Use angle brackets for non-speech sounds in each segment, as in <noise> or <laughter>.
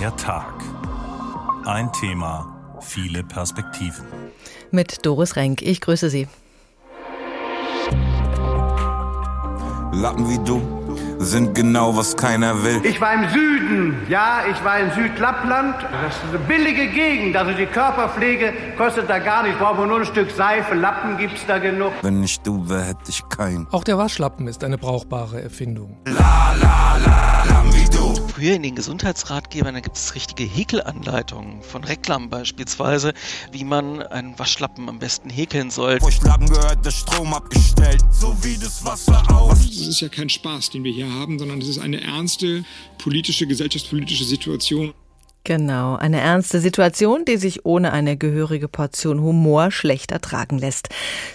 Der Tag. Ein Thema, viele Perspektiven. Mit Doris Renk. Ich grüße Sie. Lappen wie du sind genau, was keiner will. Ich war im Süden, ja, ich war in Südlappland. Das ist eine billige Gegend, also die Körperpflege kostet da gar nichts. Brauchen wir nur ein Stück Seife, Lappen gibt's da genug. Wenn nicht du wär, hätte ich keinen. Auch der Waschlappen ist eine brauchbare Erfindung. La la la, Lappen wie du. Früher in den Gesundheitsratgebern, da gibt es richtige Häkelanleitungen von Reklam beispielsweise, wie man einen Waschlappen am besten häkeln soll. Gehört, der Strom abgestellt, so wie das Wasser auch. Das ist ja kein Spaß, den wir hier haben, sondern es ist eine ernste politische, gesellschaftspolitische Situation. Genau, eine ernste Situation, die sich ohne eine gehörige Portion Humor schlecht ertragen lässt.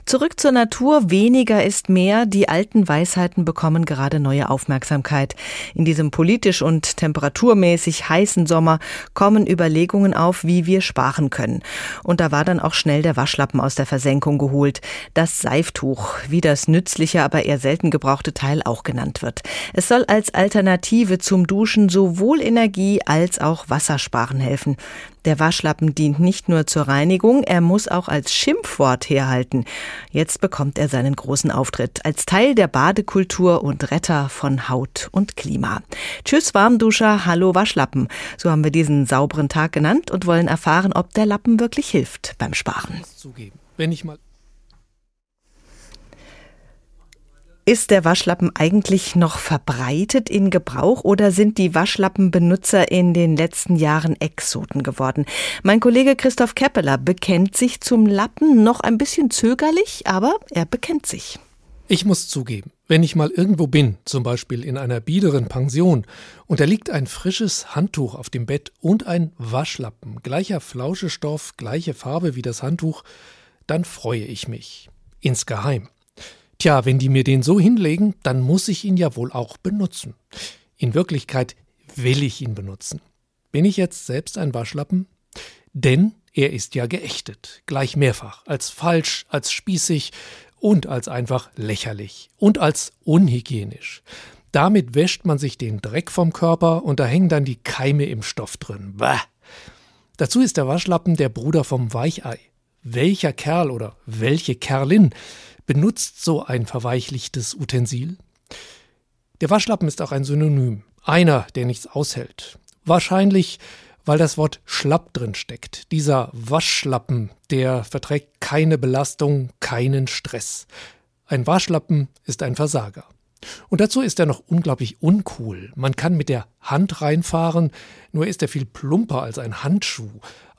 Zurück zur Natur, weniger ist mehr, die alten Weisheiten bekommen gerade neue Aufmerksamkeit. In diesem politisch und temperaturmäßig heißen Sommer kommen Überlegungen auf, wie wir sparen können. Und da war dann auch schnell der Waschlappen aus der Versenkung geholt. Das Seiftuch, wie das nützliche, aber eher selten gebrauchte Teil auch genannt wird. Es soll als Alternative zum Duschen sowohl Energie als auch Wasser sparen helfen. Der Waschlappen dient nicht nur zur Reinigung, er muss auch als Schimpfwort herhalten. Jetzt bekommt er seinen großen Auftritt als Teil der Badekultur und Retter von Haut und Klima. Tschüss Warmduscher, hallo Waschlappen. So haben wir diesen sauberen Tag genannt und wollen erfahren, ob der Lappen wirklich hilft beim Sparen. Zugeben. Wenn ich mal Ist der Waschlappen eigentlich noch verbreitet in Gebrauch oder sind die Waschlappenbenutzer in den letzten Jahren Exoten geworden? Mein Kollege Christoph Keppeler bekennt sich zum Lappen noch ein bisschen zögerlich, aber er bekennt sich. Ich muss zugeben, wenn ich mal irgendwo bin, zum Beispiel in einer biederen Pension, und da liegt ein frisches Handtuch auf dem Bett und ein Waschlappen, gleicher Flauschestoff, gleiche Farbe wie das Handtuch, dann freue ich mich. Insgeheim. Tja, wenn die mir den so hinlegen, dann muss ich ihn ja wohl auch benutzen. In Wirklichkeit will ich ihn benutzen. Bin ich jetzt selbst ein Waschlappen? Denn er ist ja geächtet, gleich mehrfach, als falsch, als spießig und als einfach lächerlich und als unhygienisch. Damit wäscht man sich den Dreck vom Körper und da hängen dann die Keime im Stoff drin. Bah! Dazu ist der Waschlappen der Bruder vom Weichei. Welcher Kerl oder welche Kerlin benutzt so ein verweichlichtes Utensil? Der Waschlappen ist auch ein Synonym. Einer, der nichts aushält. Wahrscheinlich, weil das Wort schlapp drin steckt. Dieser Waschlappen, der verträgt keine Belastung, keinen Stress. Ein Waschlappen ist ein Versager. Und dazu ist er noch unglaublich uncool. Man kann mit der Hand reinfahren, nur ist er viel plumper als ein Handschuh.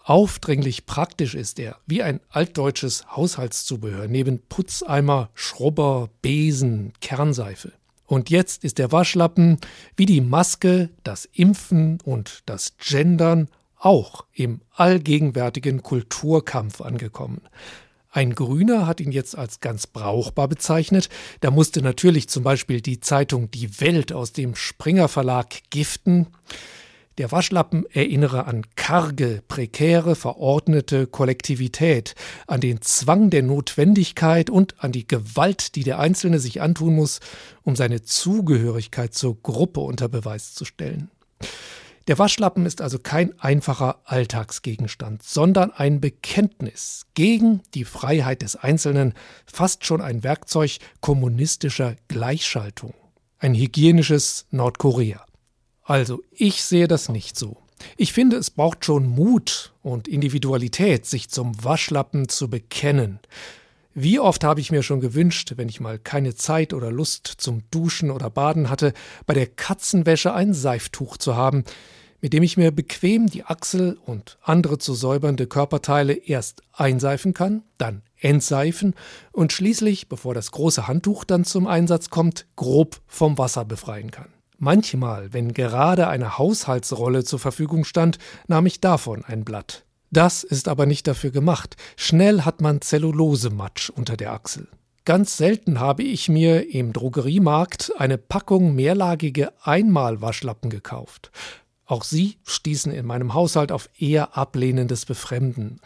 Aufdringlich praktisch ist er, wie ein altdeutsches Haushaltszubehör, neben Putzeimer, Schrubber, Besen, Kernseife. Und jetzt ist der Waschlappen, wie die Maske, das Impfen und das Gendern, auch im allgegenwärtigen Kulturkampf angekommen. Ein Grüner hat ihn jetzt als ganz brauchbar bezeichnet. Da musste natürlich zum Beispiel die Zeitung Die Welt aus dem Springer Verlag giften. Der Waschlappen erinnere an karge, prekäre, verordnete Kollektivität, an den Zwang der Notwendigkeit und an die Gewalt, die der Einzelne sich antun muss, um seine Zugehörigkeit zur Gruppe unter Beweis zu stellen. Der Waschlappen ist also kein einfacher Alltagsgegenstand, sondern ein Bekenntnis gegen die Freiheit des Einzelnen, fast schon ein Werkzeug kommunistischer Gleichschaltung, ein hygienisches Nordkorea. Also, ich sehe das nicht so. Ich finde, es braucht schon Mut und Individualität, sich zum Waschlappen zu bekennen. Wie oft habe ich mir schon gewünscht, wenn ich mal keine Zeit oder Lust zum Duschen oder Baden hatte, bei der Katzenwäsche ein Seiftuch zu haben, mit dem ich mir bequem die Achsel und andere zu säubernde Körperteile erst einseifen kann, dann entseifen und schließlich, bevor das große Handtuch dann zum Einsatz kommt, grob vom Wasser befreien kann. Manchmal, wenn gerade eine Haushaltsrolle zur Verfügung stand, nahm ich davon ein Blatt. Das ist aber nicht dafür gemacht. Schnell hat man Zellulosematsch unter der Achsel. Ganz selten habe ich mir im Drogeriemarkt eine Packung mehrlagige Einmalwaschlappen gekauft. Auch sie stießen in meinem Haushalt auf eher ablehnendes Befremden.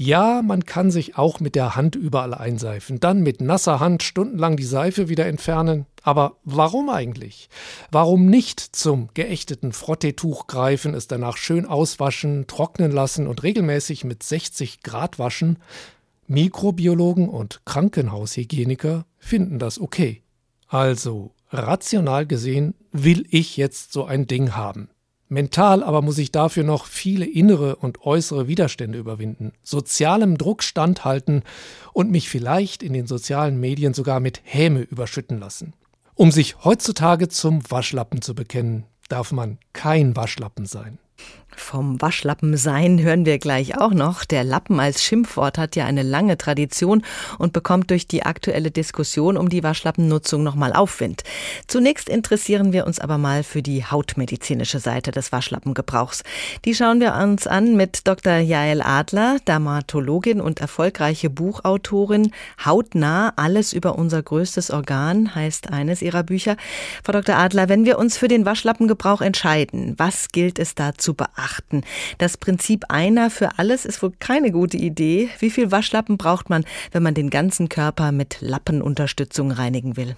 Ja, man kann sich auch mit der Hand überall einseifen, dann mit nasser Hand stundenlang die Seife wieder entfernen. Aber warum eigentlich? Warum nicht zum geächteten Frotteetuch greifen, es danach schön auswaschen, trocknen lassen und regelmäßig mit 60 Grad waschen? Mikrobiologen und Krankenhaushygieniker finden das okay. Also, rational gesehen will ich jetzt so ein Ding haben. Mental aber muss ich dafür noch viele innere und äußere Widerstände überwinden, sozialem Druck standhalten und mich vielleicht in den sozialen Medien sogar mit Häme überschütten lassen. Um sich heutzutage zum Waschlappen zu bekennen, darf man kein Waschlappen sein. Vom Waschlappen sein hören wir gleich auch noch. Der Lappen als Schimpfwort hat ja eine lange Tradition und bekommt durch die aktuelle Diskussion um die Waschlappennutzung nochmal Aufwind. Zunächst interessieren wir uns aber mal für die hautmedizinische Seite des Waschlappengebrauchs. Die schauen wir uns an mit Dr. Jael Adler, Dermatologin und erfolgreiche Buchautorin. Hautnah, alles über unser größtes Organ heißt eines ihrer Bücher. Frau Dr. Adler, wenn wir uns für den Waschlappengebrauch entscheiden, was gilt es da zu beachten? Das Prinzip einer für alles ist wohl keine gute Idee. Wie viel Waschlappen braucht man, wenn man den ganzen Körper mit Lappenunterstützung reinigen will?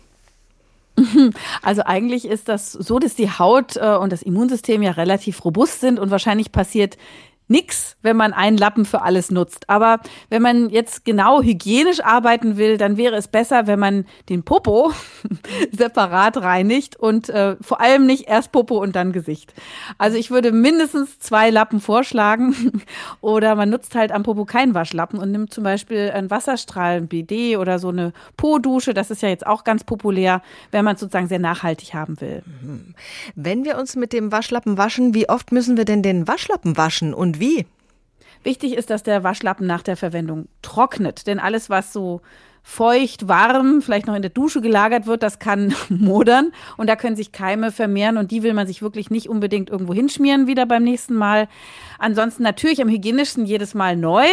<laughs> Also eigentlich ist das so, dass die Haut äh, und das Immunsystem ja relativ robust sind und wahrscheinlich passiert nix, wenn man einen Lappen für alles nutzt. Aber wenn man jetzt genau hygienisch arbeiten will, dann wäre es besser, wenn man den Popo <laughs> separat reinigt und äh, vor allem nicht erst Popo und dann Gesicht. Also ich würde mindestens zwei Lappen vorschlagen <laughs> oder man nutzt halt am Popo keinen Waschlappen und nimmt zum Beispiel einen Wasserstrahl, ein BD oder so eine Po-Dusche. Das ist ja jetzt auch ganz populär, wenn man sozusagen sehr nachhaltig haben will. Mhm. Wenn wir uns mit dem Waschlappen waschen, wie oft müssen wir denn den Waschlappen waschen und wie? Wichtig ist, dass der Waschlappen nach der Verwendung trocknet, denn alles, was so feucht, warm, vielleicht noch in der Dusche gelagert wird, das kann <laughs> modern und da können sich Keime vermehren und die will man sich wirklich nicht unbedingt irgendwo hinschmieren wieder beim nächsten Mal. Ansonsten natürlich am hygienischsten jedes Mal neu,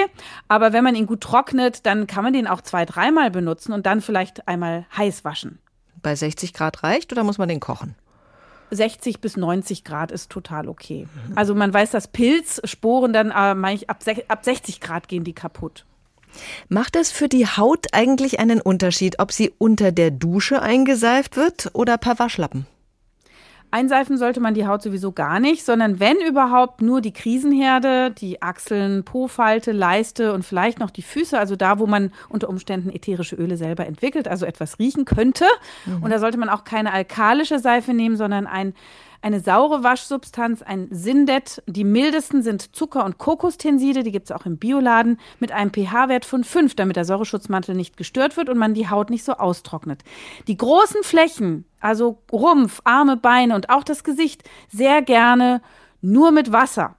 aber wenn man ihn gut trocknet, dann kann man den auch zwei, dreimal benutzen und dann vielleicht einmal heiß waschen. Bei 60 Grad reicht oder muss man den kochen? 60 bis 90 Grad ist total okay. Also man weiß, dass Pilzsporen dann äh, ab, ab 60 Grad gehen die kaputt. Macht es für die Haut eigentlich einen Unterschied, ob sie unter der Dusche eingeseift wird oder per Waschlappen? Einseifen sollte man die Haut sowieso gar nicht, sondern wenn überhaupt nur die Krisenherde, die Achseln, Po-Falte, Leiste und vielleicht noch die Füße, also da, wo man unter Umständen ätherische Öle selber entwickelt, also etwas riechen könnte. Mhm. Und da sollte man auch keine alkalische Seife nehmen, sondern ein eine saure Waschsubstanz, ein Sindet. Die mildesten sind Zucker- und Kokostenside, die gibt es auch im Bioladen, mit einem pH-Wert von 5, damit der Säureschutzmantel nicht gestört wird und man die Haut nicht so austrocknet. Die großen Flächen, also Rumpf, Arme, Beine und auch das Gesicht, sehr gerne nur mit Wasser.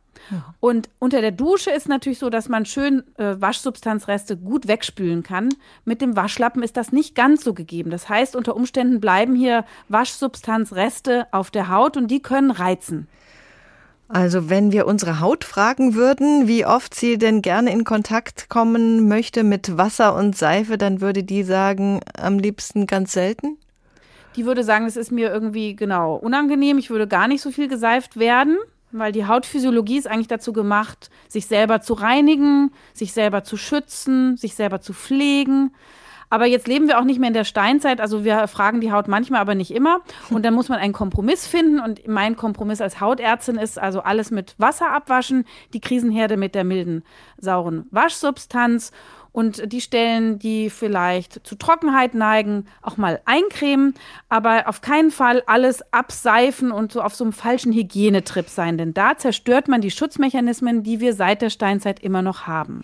Und unter der Dusche ist natürlich so, dass man schön äh, Waschsubstanzreste gut wegspülen kann. Mit dem Waschlappen ist das nicht ganz so gegeben. Das heißt, unter Umständen bleiben hier Waschsubstanzreste auf der Haut und die können reizen. Also wenn wir unsere Haut fragen würden, wie oft sie denn gerne in Kontakt kommen möchte mit Wasser und Seife, dann würde die sagen, am liebsten ganz selten? Die würde sagen, es ist mir irgendwie genau unangenehm, ich würde gar nicht so viel geseift werden. Weil die Hautphysiologie ist eigentlich dazu gemacht, sich selber zu reinigen, sich selber zu schützen, sich selber zu pflegen. Aber jetzt leben wir auch nicht mehr in der Steinzeit. Also wir fragen die Haut manchmal, aber nicht immer. Und dann muss man einen Kompromiss finden. Und mein Kompromiss als Hautärztin ist also alles mit Wasser abwaschen, die Krisenherde mit der milden, sauren Waschsubstanz und die Stellen, die vielleicht zu Trockenheit neigen, auch mal eincremen, aber auf keinen Fall alles abseifen und so auf so einem falschen Hygienetrip sein, denn da zerstört man die Schutzmechanismen, die wir seit der Steinzeit immer noch haben.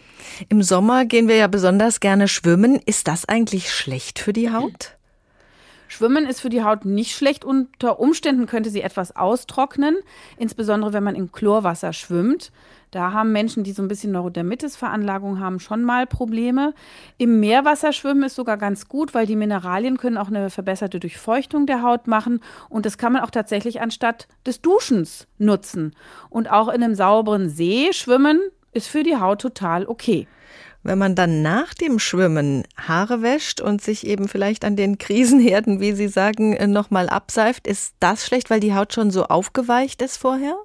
Im Sommer gehen wir ja besonders gerne schwimmen. Ist das eigentlich schlecht für die Haut? Schwimmen ist für die Haut nicht schlecht. Unter Umständen könnte sie etwas austrocknen, insbesondere wenn man in Chlorwasser schwimmt. Da haben Menschen, die so ein bisschen Neurodermitis-Veranlagung haben, schon mal Probleme. Im Meerwasser schwimmen ist sogar ganz gut, weil die Mineralien können auch eine verbesserte Durchfeuchtung der Haut machen. Und das kann man auch tatsächlich anstatt des Duschens nutzen. Und auch in einem sauberen See schwimmen ist für die Haut total okay. Wenn man dann nach dem Schwimmen Haare wäscht und sich eben vielleicht an den Krisenherden, wie Sie sagen, nochmal abseift, ist das schlecht, weil die Haut schon so aufgeweicht ist vorher?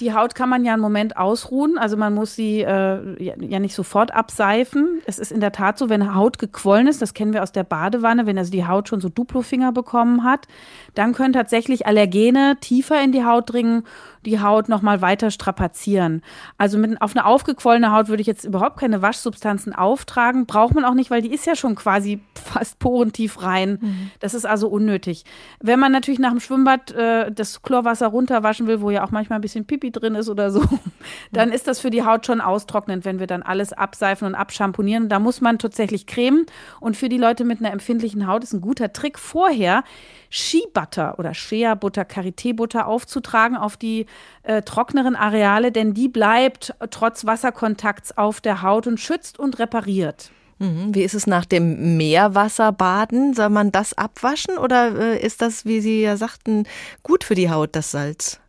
Die Haut kann man ja einen Moment ausruhen, also man muss sie äh, ja nicht sofort abseifen. Es ist in der Tat so, wenn Haut gequollen ist, das kennen wir aus der Badewanne, wenn also die Haut schon so Duplofinger bekommen hat, dann können tatsächlich Allergene tiefer in die Haut dringen die Haut noch mal weiter strapazieren. Also mit, auf eine aufgequollene Haut würde ich jetzt überhaupt keine Waschsubstanzen auftragen. Braucht man auch nicht, weil die ist ja schon quasi <laughs> fast porentief rein. Mhm. Das ist also unnötig. Wenn man natürlich nach dem Schwimmbad äh, das Chlorwasser runterwaschen will, wo ja auch manchmal ein bisschen Pipi drin ist oder so, <laughs> dann ist das für die Haut schon austrocknend, wenn wir dann alles abseifen und abschamponieren. Da muss man tatsächlich cremen. Und für die Leute mit einer empfindlichen Haut ist ein guter Trick vorher Shea Butter oder Shea Butter, Karité Butter aufzutragen auf die äh, trockneren Areale, denn die bleibt trotz Wasserkontakts auf der Haut und schützt und repariert. Mhm. Wie ist es nach dem Meerwasserbaden? Soll man das abwaschen oder äh, ist das, wie Sie ja sagten, gut für die Haut, das Salz?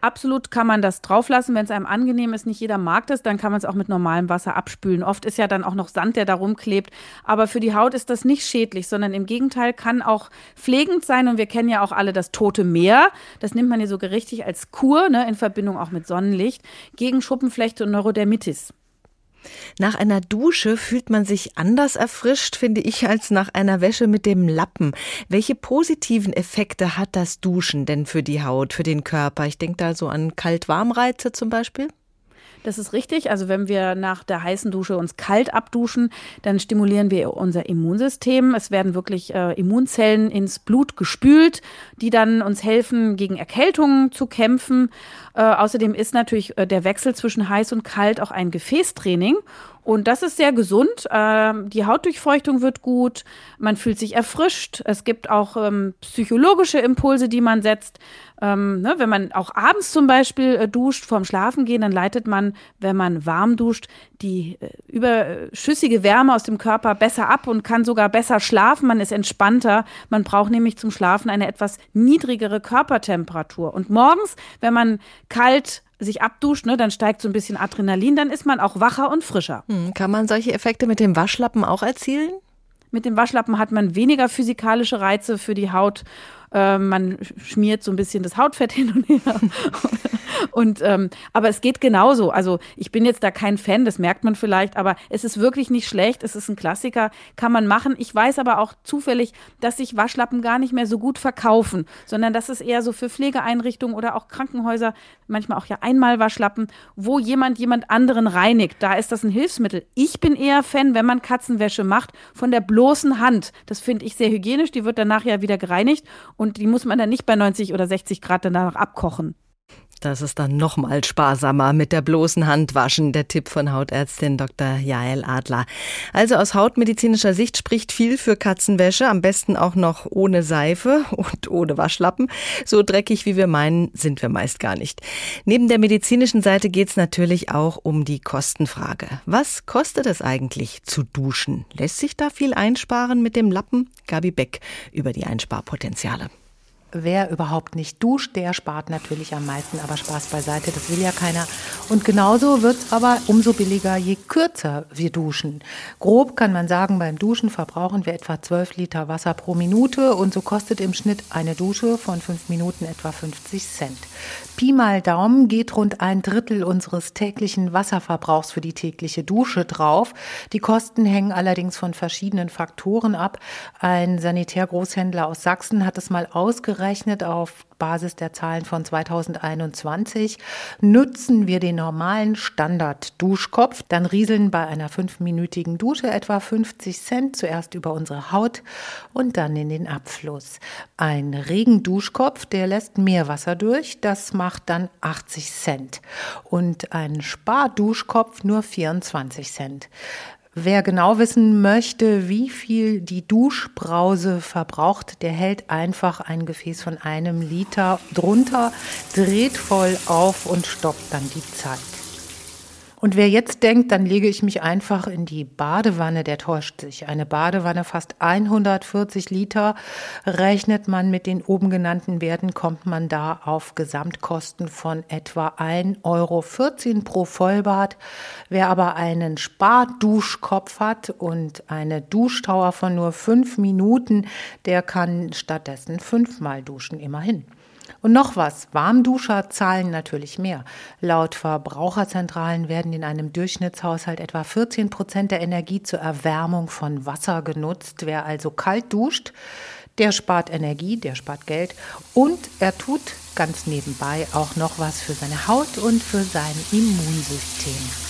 Absolut kann man das drauflassen, wenn es einem angenehm ist. Nicht jeder mag das, dann kann man es auch mit normalem Wasser abspülen. Oft ist ja dann auch noch Sand, der da rumklebt. Aber für die Haut ist das nicht schädlich, sondern im Gegenteil kann auch pflegend sein. Und wir kennen ja auch alle das Tote Meer. Das nimmt man ja so richtig als Kur, ne, in Verbindung auch mit Sonnenlicht, gegen Schuppenflechte und Neurodermitis. Nach einer Dusche fühlt man sich anders erfrischt, finde ich, als nach einer Wäsche mit dem Lappen. Welche positiven Effekte hat das Duschen denn für die Haut, für den Körper? Ich denke da so an Kalt-Warm-Reize zum Beispiel. Das ist richtig. Also wenn wir nach der heißen Dusche uns kalt abduschen, dann stimulieren wir unser Immunsystem. Es werden wirklich äh, Immunzellen ins Blut gespült, die dann uns helfen, gegen Erkältungen zu kämpfen. Äh, außerdem ist natürlich äh, der Wechsel zwischen heiß und kalt auch ein Gefäßtraining. Und das ist sehr gesund. Ähm, die Hautdurchfeuchtung wird gut, man fühlt sich erfrischt. Es gibt auch ähm, psychologische Impulse, die man setzt. Ähm, ne, wenn man auch abends zum Beispiel äh, duscht vorm Schlafengehen, dann leitet man, wenn man warm duscht, die äh, überschüssige Wärme aus dem Körper besser ab und kann sogar besser schlafen. Man ist entspannter. Man braucht nämlich zum Schlafen eine etwas niedrigere Körpertemperatur. Und morgens, wenn man kalt sich abduscht, ne, dann steigt so ein bisschen Adrenalin, dann ist man auch wacher und frischer. Hm, kann man solche Effekte mit dem Waschlappen auch erzielen? Mit dem Waschlappen hat man weniger physikalische Reize für die Haut äh, man schmiert so ein bisschen das Hautfett <laughs> hin und her. und ähm, aber es geht genauso. Also ich bin jetzt da kein Fan, das merkt man vielleicht, aber es ist wirklich nicht schlecht. Es ist ein Klassiker, kann man machen. Ich weiß aber auch zufällig, dass sich Waschlappen gar nicht mehr so gut verkaufen, sondern das ist eher so für Pflegeeinrichtungen oder auch Krankenhäuser, manchmal auch ja einmal Waschlappen, wo jemand jemand anderen reinigt. Da ist das ein Hilfsmittel. Ich bin eher Fan, wenn man Katzenwäsche macht, von der bloßen Hand. Das finde ich sehr hygienisch. Die wird dann nachher wieder gereinigt und die muss man dann nicht bei 90 oder 60 Grad danach abkochen. Das ist dann nochmal sparsamer mit der bloßen Hand waschen, der Tipp von Hautärztin Dr. Jael Adler. Also aus hautmedizinischer Sicht spricht viel für Katzenwäsche, am besten auch noch ohne Seife und ohne Waschlappen. So dreckig wie wir meinen, sind wir meist gar nicht. Neben der medizinischen Seite geht es natürlich auch um die Kostenfrage. Was kostet es eigentlich zu duschen? Lässt sich da viel einsparen mit dem Lappen? Gabi Beck über die Einsparpotenziale. Wer überhaupt nicht duscht, der spart natürlich am meisten, aber Spaß beiseite, das will ja keiner. Und genauso wird es aber umso billiger, je kürzer wir duschen. Grob kann man sagen, beim Duschen verbrauchen wir etwa 12 Liter Wasser pro Minute und so kostet im Schnitt eine Dusche von 5 Minuten etwa 50 Cent. Pi mal Daumen geht rund ein Drittel unseres täglichen Wasserverbrauchs für die tägliche Dusche drauf. Die Kosten hängen allerdings von verschiedenen Faktoren ab. Ein Sanitärgroßhändler aus Sachsen hat es mal ausgerechnet, ausgerechnet auf Basis der Zahlen von 2021. Nutzen wir den normalen Standard-Duschkopf, dann rieseln bei einer fünfminütigen Dusche etwa 50 Cent zuerst über unsere Haut und dann in den Abfluss. Ein Regenduschkopf, der lässt mehr Wasser durch, das macht dann 80 Cent. Und ein Sparduschkopf nur 24 Cent. Wer genau wissen möchte, wie viel die Duschbrause verbraucht, der hält einfach ein Gefäß von einem Liter drunter, dreht voll auf und stoppt dann die Zeit. Und wer jetzt denkt, dann lege ich mich einfach in die Badewanne, der täuscht sich. Eine Badewanne fast 140 Liter. Rechnet man mit den oben genannten Werten, kommt man da auf Gesamtkosten von etwa 1,14 Euro pro Vollbad. Wer aber einen Sparduschkopf hat und eine Duschtauer von nur fünf Minuten, der kann stattdessen fünfmal duschen, immerhin. Und noch was, Warmduscher zahlen natürlich mehr. Laut Verbraucherzentralen werden in einem Durchschnittshaushalt etwa 14 Prozent der Energie zur Erwärmung von Wasser genutzt. Wer also kalt duscht, der spart Energie, der spart Geld und er tut ganz nebenbei auch noch was für seine Haut und für sein Immunsystem.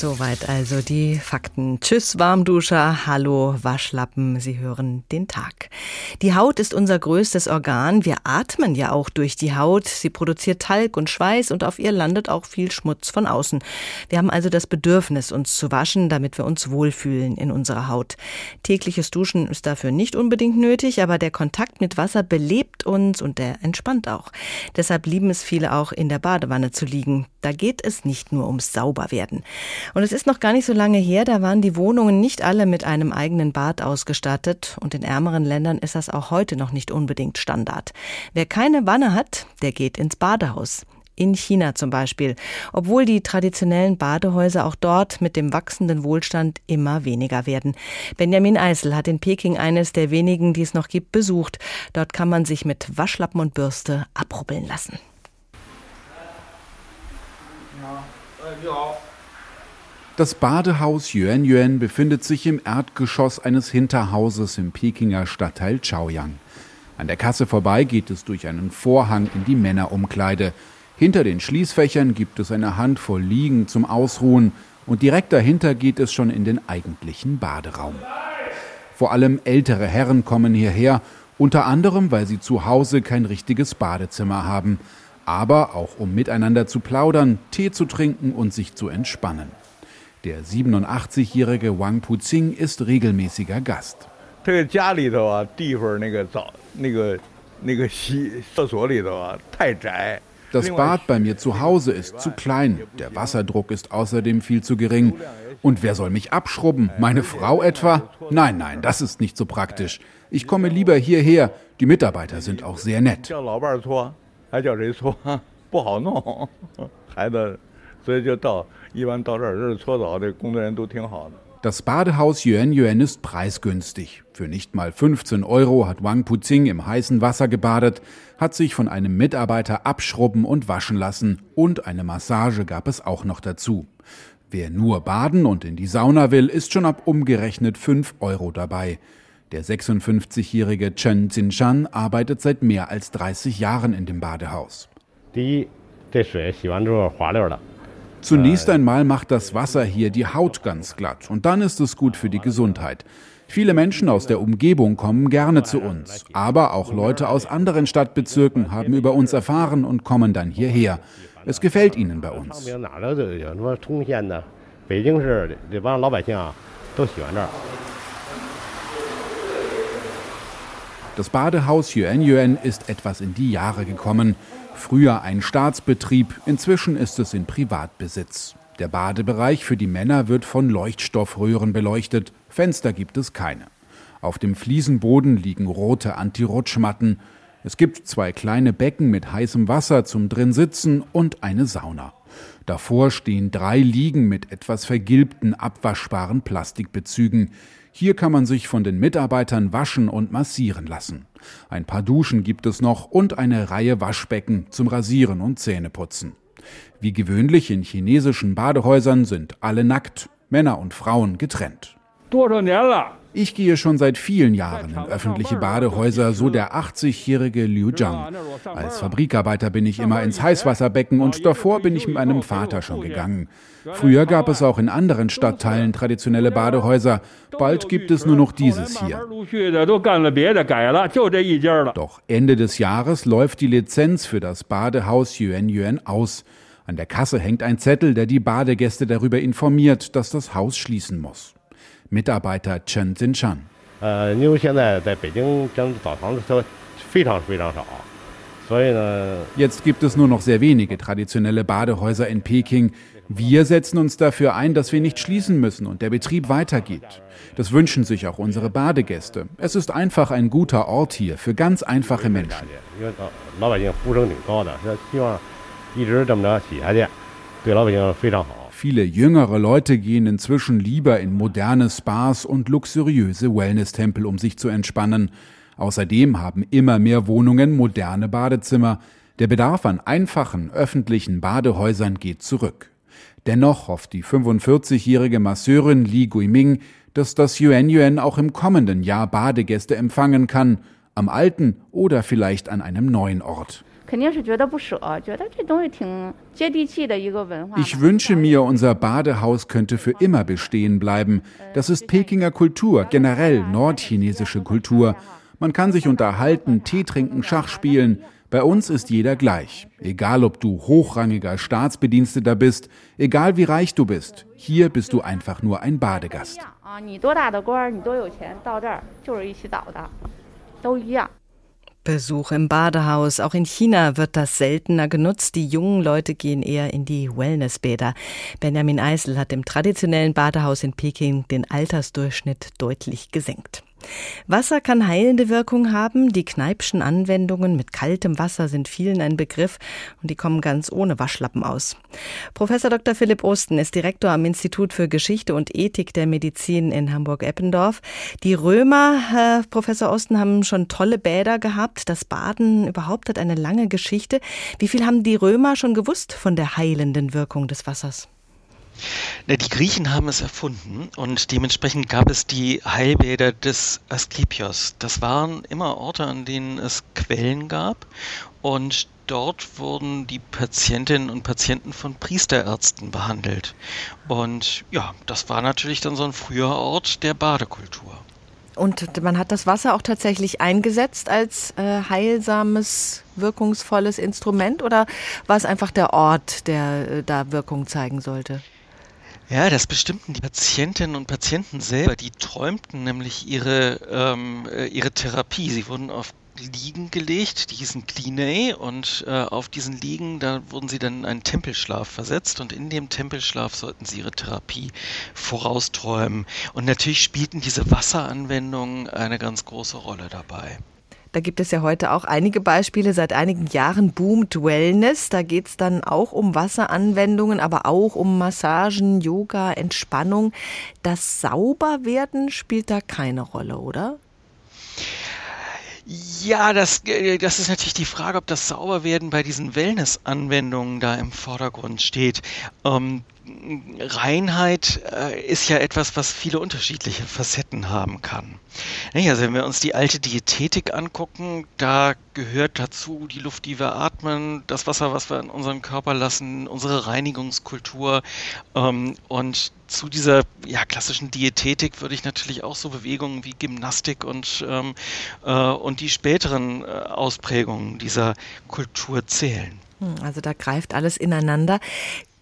Soweit also die Fakten. Tschüss Warmduscher, hallo Waschlappen, Sie hören den Tag. Die Haut ist unser größtes Organ. Wir atmen ja auch durch die Haut. Sie produziert Talg und Schweiß und auf ihr landet auch viel Schmutz von außen. Wir haben also das Bedürfnis, uns zu waschen, damit wir uns wohlfühlen in unserer Haut. Tägliches Duschen ist dafür nicht unbedingt nötig, aber der Kontakt mit Wasser belebt uns und der entspannt auch. Deshalb lieben es viele auch in der Badewanne zu liegen. Da geht es nicht nur ums Sauberwerden. Und es ist noch gar nicht so lange her, da waren die Wohnungen nicht alle mit einem eigenen Bad ausgestattet. Und in ärmeren Ländern ist das auch heute noch nicht unbedingt Standard. Wer keine Wanne hat, der geht ins Badehaus in China zum Beispiel, obwohl die traditionellen Badehäuser auch dort mit dem wachsenden Wohlstand immer weniger werden. Benjamin Eisel hat in Peking eines der wenigen, die es noch gibt, besucht. Dort kann man sich mit Waschlappen und Bürste abrubbeln lassen. Ja. Das Badehaus Yuan Yuan befindet sich im Erdgeschoss eines Hinterhauses im Pekinger Stadtteil Chaoyang. An der Kasse vorbei geht es durch einen Vorhang in die Männerumkleide. Hinter den Schließfächern gibt es eine Handvoll Liegen zum Ausruhen und direkt dahinter geht es schon in den eigentlichen Baderaum. Vor allem ältere Herren kommen hierher, unter anderem, weil sie zu Hause kein richtiges Badezimmer haben, aber auch um miteinander zu plaudern, Tee zu trinken und sich zu entspannen. Der 87-jährige Wang Puzing ist regelmäßiger Gast. Das Bad bei mir zu Hause ist zu klein, der Wasserdruck ist außerdem viel zu gering. Und wer soll mich abschrubben? Meine Frau etwa? Nein, nein, das ist nicht so praktisch. Ich komme lieber hierher. Die Mitarbeiter sind auch sehr nett. <laughs> 所以就到一般到这儿日搓澡的工作人员都挺好的。Das Badehaus Yuan Yuan ist preisgünstig. Für nicht mal 15 Euro hat Wang Puzing im heißen Wasser gebadet, hat sich von einem Mitarbeiter abschrubben und waschen lassen und eine Massage gab es auch noch dazu. Wer nur baden und in die Sauna will, ist schon ab umgerechnet 5 Euro dabei. Der 56-jährige Chen Zinshan arbeitet seit mehr als 30 Jahren in dem Badehaus. Die, 这水洗完之后滑溜的。 Zunächst einmal macht das Wasser hier die Haut ganz glatt und dann ist es gut für die Gesundheit. Viele Menschen aus der Umgebung kommen gerne zu uns, aber auch Leute aus anderen Stadtbezirken haben über uns erfahren und kommen dann hierher. Es gefällt ihnen bei uns. Das Badehaus Yuan Yuan ist etwas in die Jahre gekommen. Früher ein Staatsbetrieb, inzwischen ist es in Privatbesitz. Der Badebereich für die Männer wird von Leuchtstoffröhren beleuchtet, Fenster gibt es keine. Auf dem Fliesenboden liegen rote Antirutschmatten. Es gibt zwei kleine Becken mit heißem Wasser zum Drinsitzen und eine Sauna. Davor stehen drei Liegen mit etwas vergilbten, abwaschbaren Plastikbezügen. Hier kann man sich von den Mitarbeitern waschen und massieren lassen. Ein paar Duschen gibt es noch und eine Reihe Waschbecken zum Rasieren und Zähneputzen. Wie gewöhnlich in chinesischen Badehäusern sind alle nackt, Männer und Frauen getrennt. Ich gehe schon seit vielen Jahren in öffentliche Badehäuser, so der 80-jährige Liu Zhang. Als Fabrikarbeiter bin ich immer ins Heißwasserbecken und davor bin ich mit meinem Vater schon gegangen. Früher gab es auch in anderen Stadtteilen traditionelle Badehäuser. Bald gibt es nur noch dieses hier. Doch Ende des Jahres läuft die Lizenz für das Badehaus Yuan Yuan aus. An der Kasse hängt ein Zettel, der die Badegäste darüber informiert, dass das Haus schließen muss. Mitarbeiter Chen Zinshan. Jetzt gibt es nur noch sehr wenige traditionelle Badehäuser in Peking. Wir setzen uns dafür ein, dass wir nicht schließen müssen und der Betrieb weitergeht. Das wünschen sich auch unsere Badegäste. Es ist einfach ein guter Ort hier für ganz einfache Menschen. <laughs> Viele jüngere Leute gehen inzwischen lieber in moderne Spas und luxuriöse Wellness-Tempel, um sich zu entspannen. Außerdem haben immer mehr Wohnungen moderne Badezimmer. Der Bedarf an einfachen öffentlichen Badehäusern geht zurück. Dennoch hofft die 45-jährige Masseurin Li Guiming, dass das Yuan Yuan auch im kommenden Jahr Badegäste empfangen kann, am alten oder vielleicht an einem neuen Ort. Ich wünsche mir, unser Badehaus könnte für immer bestehen bleiben. Das ist Pekinger Kultur, generell nordchinesische Kultur. Man kann sich unterhalten, Tee trinken, Schach spielen. Bei uns ist jeder gleich. Egal, ob du hochrangiger Staatsbediensteter bist, egal wie reich du bist. Hier bist du einfach nur ein Badegast. Besuch im Badehaus. Auch in China wird das seltener genutzt. Die jungen Leute gehen eher in die Wellnessbäder. Benjamin Eisel hat im traditionellen Badehaus in Peking den Altersdurchschnitt deutlich gesenkt. Wasser kann heilende Wirkung haben. Die Kneipschen Anwendungen mit kaltem Wasser sind vielen ein Begriff und die kommen ganz ohne Waschlappen aus. Professor Dr. Philipp Osten ist Direktor am Institut für Geschichte und Ethik der Medizin in Hamburg-Eppendorf. Die Römer, Herr Professor Osten, haben schon tolle Bäder gehabt. Das Baden überhaupt hat eine lange Geschichte. Wie viel haben die Römer schon gewusst von der heilenden Wirkung des Wassers? Die Griechen haben es erfunden und dementsprechend gab es die Heilbäder des Asklepios. Das waren immer Orte, an denen es Quellen gab und dort wurden die Patientinnen und Patienten von Priesterärzten behandelt. Und ja, das war natürlich dann so ein früher Ort der Badekultur. Und man hat das Wasser auch tatsächlich eingesetzt als äh, heilsames, wirkungsvolles Instrument oder war es einfach der Ort, der äh, da Wirkung zeigen sollte? Ja, das bestimmten die Patientinnen und Patienten selber. Die träumten nämlich ihre, ähm, äh, ihre Therapie. Sie wurden auf Liegen gelegt, die hießen Klinei und äh, auf diesen Liegen, da wurden sie dann in einen Tempelschlaf versetzt und in dem Tempelschlaf sollten sie ihre Therapie vorausträumen. Und natürlich spielten diese Wasseranwendungen eine ganz große Rolle dabei. Da gibt es ja heute auch einige Beispiele. Seit einigen Jahren boomt Wellness. Da geht es dann auch um Wasseranwendungen, aber auch um Massagen, Yoga, Entspannung. Das Sauberwerden spielt da keine Rolle, oder? Ja, das, äh, das ist natürlich die Frage, ob das Sauberwerden bei diesen Wellness-Anwendungen da im Vordergrund steht. Ähm, Reinheit äh, ist ja etwas, was viele unterschiedliche Facetten haben kann. Also wenn wir uns die alte Diätetik angucken, da gehört dazu die Luft, die wir atmen, das Wasser, was wir in unseren Körper lassen, unsere Reinigungskultur. Ähm, und zu dieser ja, klassischen Diätetik würde ich natürlich auch so Bewegungen wie Gymnastik und, ähm, äh, und die späteren äh, Ausprägungen dieser Kultur zählen. Hm, also da greift alles ineinander.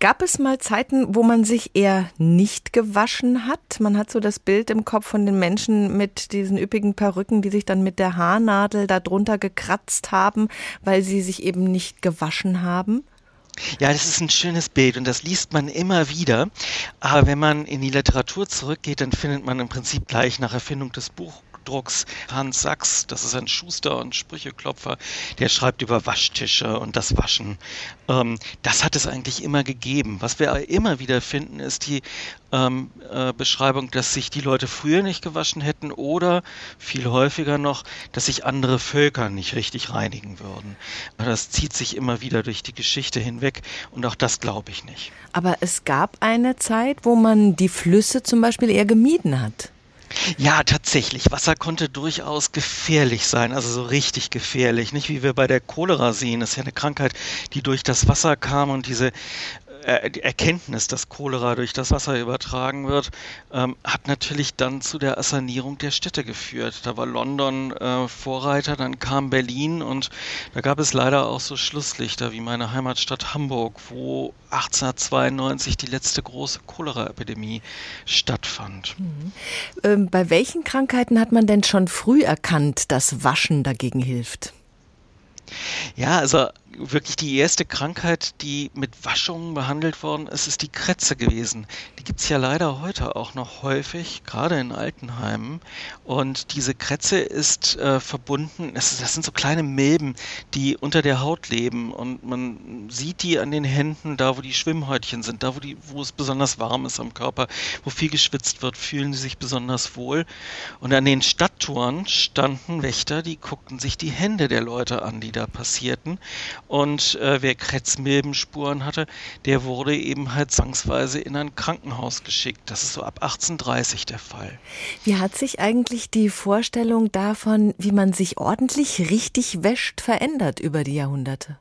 Gab es mal Zeiten, wo man sich eher nicht gewaschen hat? Man hat so das Bild im Kopf von den Menschen mit diesen üppigen Perücken, die sich dann mit der Haarnadel darunter gekratzt haben, weil sie sich eben nicht gewaschen haben. Ja, das ist ein schönes Bild und das liest man immer wieder. Aber wenn man in die Literatur zurückgeht, dann findet man im Prinzip gleich nach Erfindung des Buch Buchdrucks Hans Sachs, das ist ein Schuster und Sprücheklopfer, der schreibt über Waschtische und das Waschen. Ähm, das hat es eigentlich immer gegeben. Was wir immer wieder finden, ist die ähm, äh, Beschreibung, dass sich die Leute früher nicht gewaschen hätten oder viel häufiger noch, dass sich andere Völker nicht richtig reinigen würden. Das zieht sich immer wieder durch die Geschichte hinweg und auch das glaube ich nicht. Aber es gab eine Zeit, wo man die Flüsse zum Beispiel eher gemieden hat. Ja, tatsächlich. Wasser konnte durchaus gefährlich sein, also so richtig gefährlich. Nicht wie wir bei der Cholera sehen. Das ist ja eine Krankheit, die durch das Wasser kam und diese die Erkenntnis, dass Cholera durch das Wasser übertragen wird, ähm, hat natürlich dann zu der Assanierung der Städte geführt. Da war London äh, Vorreiter, dann kam Berlin und da gab es leider auch so Schlusslichter wie meine Heimatstadt Hamburg, wo 1892 die letzte große Cholera-Epidemie stattfand. Mhm. Ähm, bei welchen Krankheiten hat man denn schon früh erkannt, dass Waschen dagegen hilft? Ja, also wirklich die erste Krankheit, die mit Waschungen behandelt worden ist, ist die Krätze gewesen. Die gibt es ja leider heute auch noch häufig, gerade in Altenheimen. Und diese Krätze ist äh, verbunden, das, das, sind so kleine Milben, die unter der Haut leben. Und man sieht die an den Händen, da wo die Schwimmhäutchen sind, da wo, die, wo es besonders warm ist am Körper, wo viel geschwitzt wird, fühlen sie sich besonders wohl. Und an den Stadttouren standen Wächter, die guckten sich die Hände der Leute an, die da passierten. Und äh, wer Krebsmilbenspuren hatte, der wurde eben halt zwangsweise in ein Krankenhaus geschickt. Das ist so ab 1830 der Fall. Wie hat sich eigentlich die Vorstellung davon, wie man sich ordentlich richtig wäscht, verändert über die Jahrhunderte?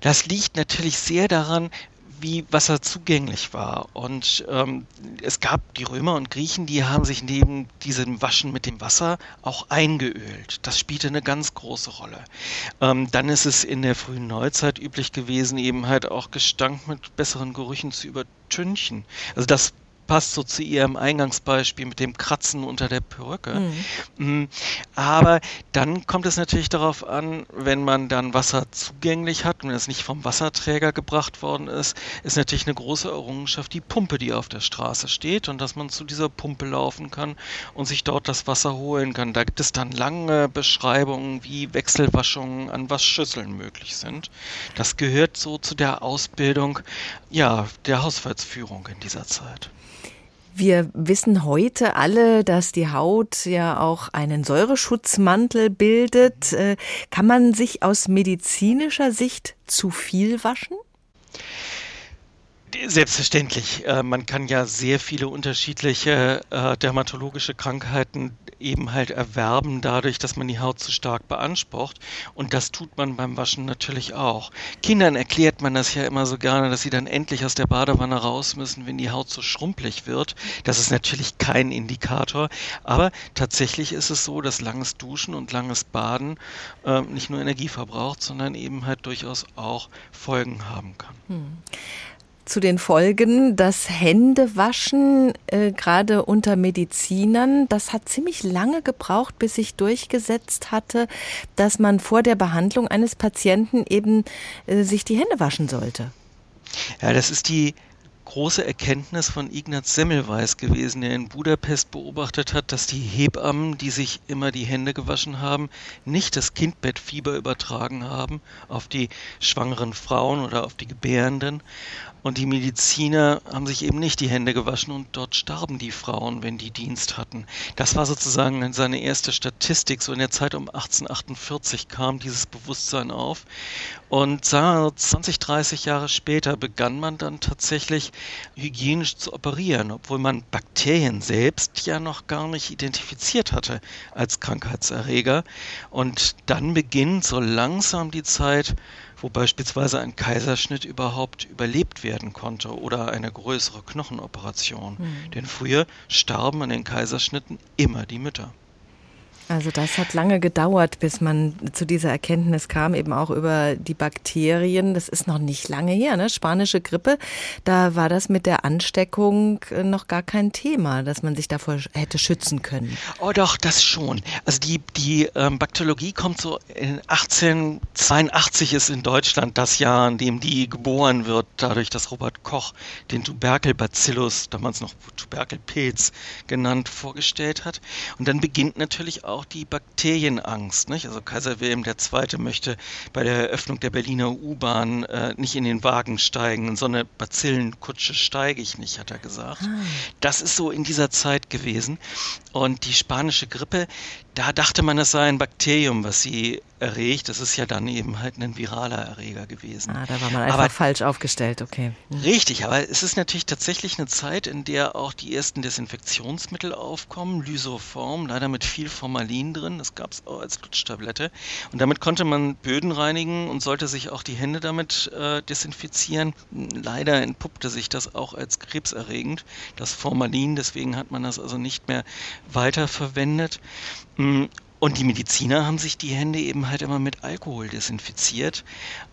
Das liegt natürlich sehr daran, wie Wasser zugänglich war. Und ähm, es gab die Römer und Griechen, die haben sich neben diesem Waschen mit dem Wasser auch eingeölt. Das spielte eine ganz große Rolle. Ähm, dann ist es in der frühen Neuzeit üblich gewesen, eben halt auch Gestank mit besseren Gerüchen zu übertünchen. Also das passt so zu ihrem Eingangsbeispiel mit dem Kratzen unter der Perücke. Mhm. Mm, aber dann kommt es natürlich darauf an, wenn man dann Wasser zugänglich hat und es nicht vom Wasserträger gebracht worden ist, ist natürlich eine große Errungenschaft die Pumpe, die auf der Straße steht und dass man zu dieser Pumpe laufen kann und sich dort das Wasser holen kann. Da gibt es dann lange Beschreibungen, wie Wechselwaschungen an Waschschüsseln möglich sind. Das gehört so zu der Ausbildung ja, der Haushaltsführung in dieser Zeit. Wir wissen heute alle, dass die Haut ja auch einen Säureschutzmantel bildet. Äh, kann man sich aus medizinischer Sicht zu viel waschen? Selbstverständlich. Äh, man kann ja sehr viele unterschiedliche äh, dermatologische Krankheiten eben halt erwerben, dadurch, dass man die Haut zu stark beansprucht. Und das tut man beim Waschen natürlich auch. Kindern erklärt man das ja immer so gerne, dass sie dann endlich aus der Badewanne raus müssen, wenn die Haut so schrumpelig wird. Das ist natürlich kein Indikator. Aber tatsächlich ist es so, dass langes Duschen und langes Baden äh, nicht nur Energie verbraucht, sondern eben halt durchaus auch Folgen haben kann. Hm zu den Folgen. Das Händewaschen, äh, gerade unter Medizinern, das hat ziemlich lange gebraucht, bis sich durchgesetzt hatte, dass man vor der Behandlung eines Patienten eben äh, sich die Hände waschen sollte. Ja, das ist die große Erkenntnis von Ignaz Semmelweis gewesen, der in Budapest beobachtet hat, dass die Hebammen, die sich immer die Hände gewaschen haben, nicht das Kindbettfieber übertragen haben auf die schwangeren Frauen oder auf die Gebärenden. Und die Mediziner haben sich eben nicht die Hände gewaschen und dort starben die Frauen, wenn die Dienst hatten. Das war sozusagen seine erste Statistik. So in der Zeit um 1848 kam dieses Bewusstsein auf. Und 20, 30 Jahre später begann man dann tatsächlich hygienisch zu operieren, obwohl man Bakterien selbst ja noch gar nicht identifiziert hatte als Krankheitserreger. Und dann beginnt so langsam die Zeit, wo beispielsweise ein Kaiserschnitt überhaupt überlebt werden konnte oder eine größere Knochenoperation. Mhm. Denn früher starben an den Kaiserschnitten immer die Mütter. Also das hat lange gedauert, bis man zu dieser Erkenntnis kam, eben auch über die Bakterien. Das ist noch nicht lange her, ne? Spanische Grippe, da war das mit der Ansteckung äh, noch gar kein Thema, dass man sich davor hätte schützen können. Oh doch, das schon. Also die, die ähm, Bakteriologie kommt so in 1882 ist in Deutschland das Jahr, in dem die geboren wird, dadurch, dass Robert Koch den Tuberkelbacillus, damals noch Tuberkelpilz genannt, vorgestellt hat. Und dann beginnt natürlich auch auch die Bakterienangst. Nicht? Also Kaiser Wilhelm II. möchte bei der Eröffnung der Berliner U-Bahn äh, nicht in den Wagen steigen. In so eine Bazillenkutsche steige ich nicht, hat er gesagt. Ah. Das ist so in dieser Zeit gewesen. Und die spanische Grippe, da dachte man, es sei ein Bakterium, was sie erregt. Das ist ja dann eben halt ein viraler Erreger gewesen. Ah, da war man einfach aber, falsch aufgestellt, okay. Mhm. Richtig, aber es ist natürlich tatsächlich eine Zeit, in der auch die ersten Desinfektionsmittel aufkommen, Lysoform, leider mit viel Formalin drin, das gab es auch als Lutschtablette. Und damit konnte man Böden reinigen und sollte sich auch die Hände damit äh, desinfizieren. Leider entpuppte sich das auch als krebserregend, das Formalin, deswegen hat man das also nicht mehr weiterverwendet. Und die Mediziner haben sich die Hände eben halt immer mit Alkohol desinfiziert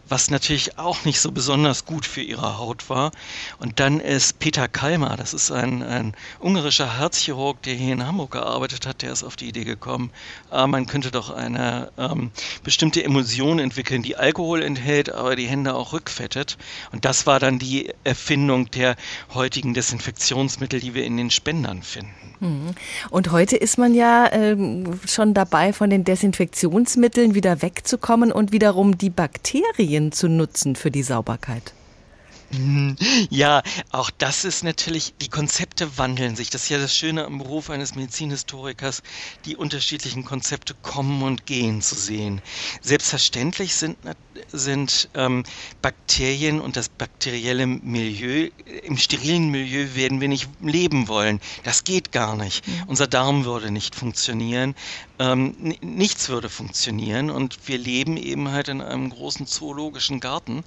was natürlich auch nicht so besonders gut für ihre Haut war. Und dann ist Peter Kalmar, das ist ein, ein ungarischer Herzchirurg, der hier in Hamburg gearbeitet hat, der ist auf die Idee gekommen, äh, man könnte doch eine ähm, bestimmte Emulsion entwickeln, die Alkohol enthält, aber die Hände auch rückfettet. Und das war dann die Erfindung der heutigen Desinfektionsmittel, die wir in den Spendern finden. Mhm. Und heute ist man ja äh, schon dabei, von den Desinfektionsmitteln wieder wegzukommen und wiederum die Bakterien Bakterien zu nutzen für die Sauberkeit? Mhm. Ja, auch das ist natürlich, die Konzepte wandeln sich. Das ist ja das Schöne am Beruf eines Medizinhistorikers, die unterschiedlichen Konzepte kommen und gehen zu sehen. Selbstverständlich sind, sind ähm, Bakterien und das bakterielle Milieu, im sterilen Milieu werden wir nicht leben wollen. Das geht gar nicht. Mhm. Unser Darm würde nicht funktionieren. Ähm, nichts würde funktionieren und wir leben eben halt in einem großen zoologischen Garten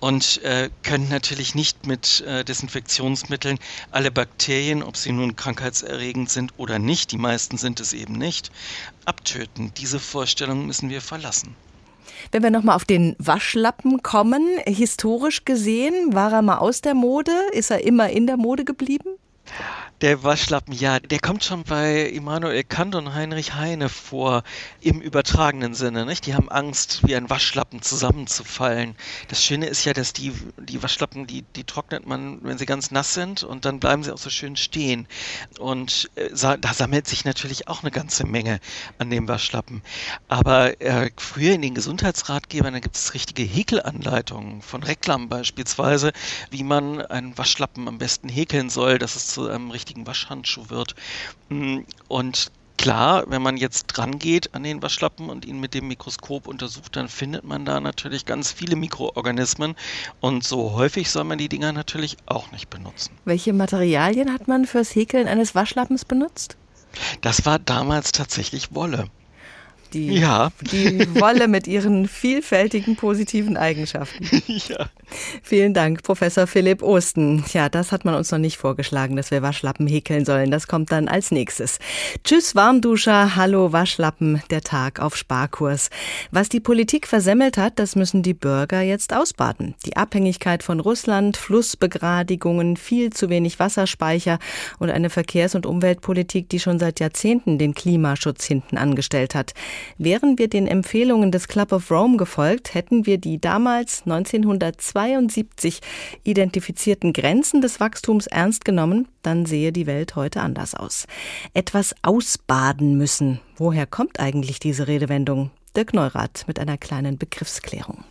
und äh, können natürlich nicht mit äh, Desinfektionsmitteln alle Bakterien, ob sie nun krankheitserregend sind oder nicht, die meisten sind es eben nicht, abtöten. Diese Vorstellung müssen wir verlassen. Wenn wir nochmal auf den Waschlappen kommen, historisch gesehen, war er mal aus der Mode? Ist er immer in der Mode geblieben? Der Waschlappen, ja, der kommt schon bei Immanuel Kant und Heinrich Heine vor, im übertragenen Sinne. Nicht? Die haben Angst, wie ein Waschlappen zusammenzufallen. Das Schöne ist ja, dass die, die Waschlappen, die, die trocknet man, wenn sie ganz nass sind und dann bleiben sie auch so schön stehen. Und äh, da sammelt sich natürlich auch eine ganze Menge an dem Waschlappen. Aber äh, früher in den Gesundheitsratgebern, da gibt es richtige Häkelanleitungen von Reklam beispielsweise, wie man einen Waschlappen am besten häkeln soll, dass es zu einem richtigen Waschhandschuh wird. Mm, und klar, wenn man jetzt dran geht an den Waschlappen und ihn mit dem Mikroskop untersucht, dann findet man da natürlich ganz viele Mikroorganismen. Und so häufig soll man die Dinger natürlich auch nicht benutzen. Welche Materialien hat man fürs Häkeln eines Waschlappens benutzt? Das war damals tatsächlich Wolle die, ja. die Wolle mit ihren vielfältigen positiven Eigenschaften. <laughs> Ja. Vielen Dank, Professor Philipp Osten. Ja, das hat man uns noch nicht vorgeschlagen, dass wir Waschlappen häkeln sollen. Das kommt dann als nächstes. Tschüss, Warmduscher. Hallo, Waschlappen. Der Tag auf Sparkurs. Was die Politik versemmelt hat, das müssen die Bürger jetzt ausbaden. Die Abhängigkeit von Russland, Flussbegradigungen, viel zu wenig Wasserspeicher und eine Verkehrs- und Umweltpolitik, die schon seit Jahrzehnten den Klimaschutz hinten angestellt hat. Wären wir den Empfehlungen des Club of Rome gefolgt, hätten wir die damals 1972 identifizierten Grenzen des Wachstums ernst genommen, dann sehe die Welt heute anders aus. Etwas ausbaden müssen. Woher kommt eigentlich diese Redewendung? Dirk Neurath mit einer kleinen Begriffsklärung.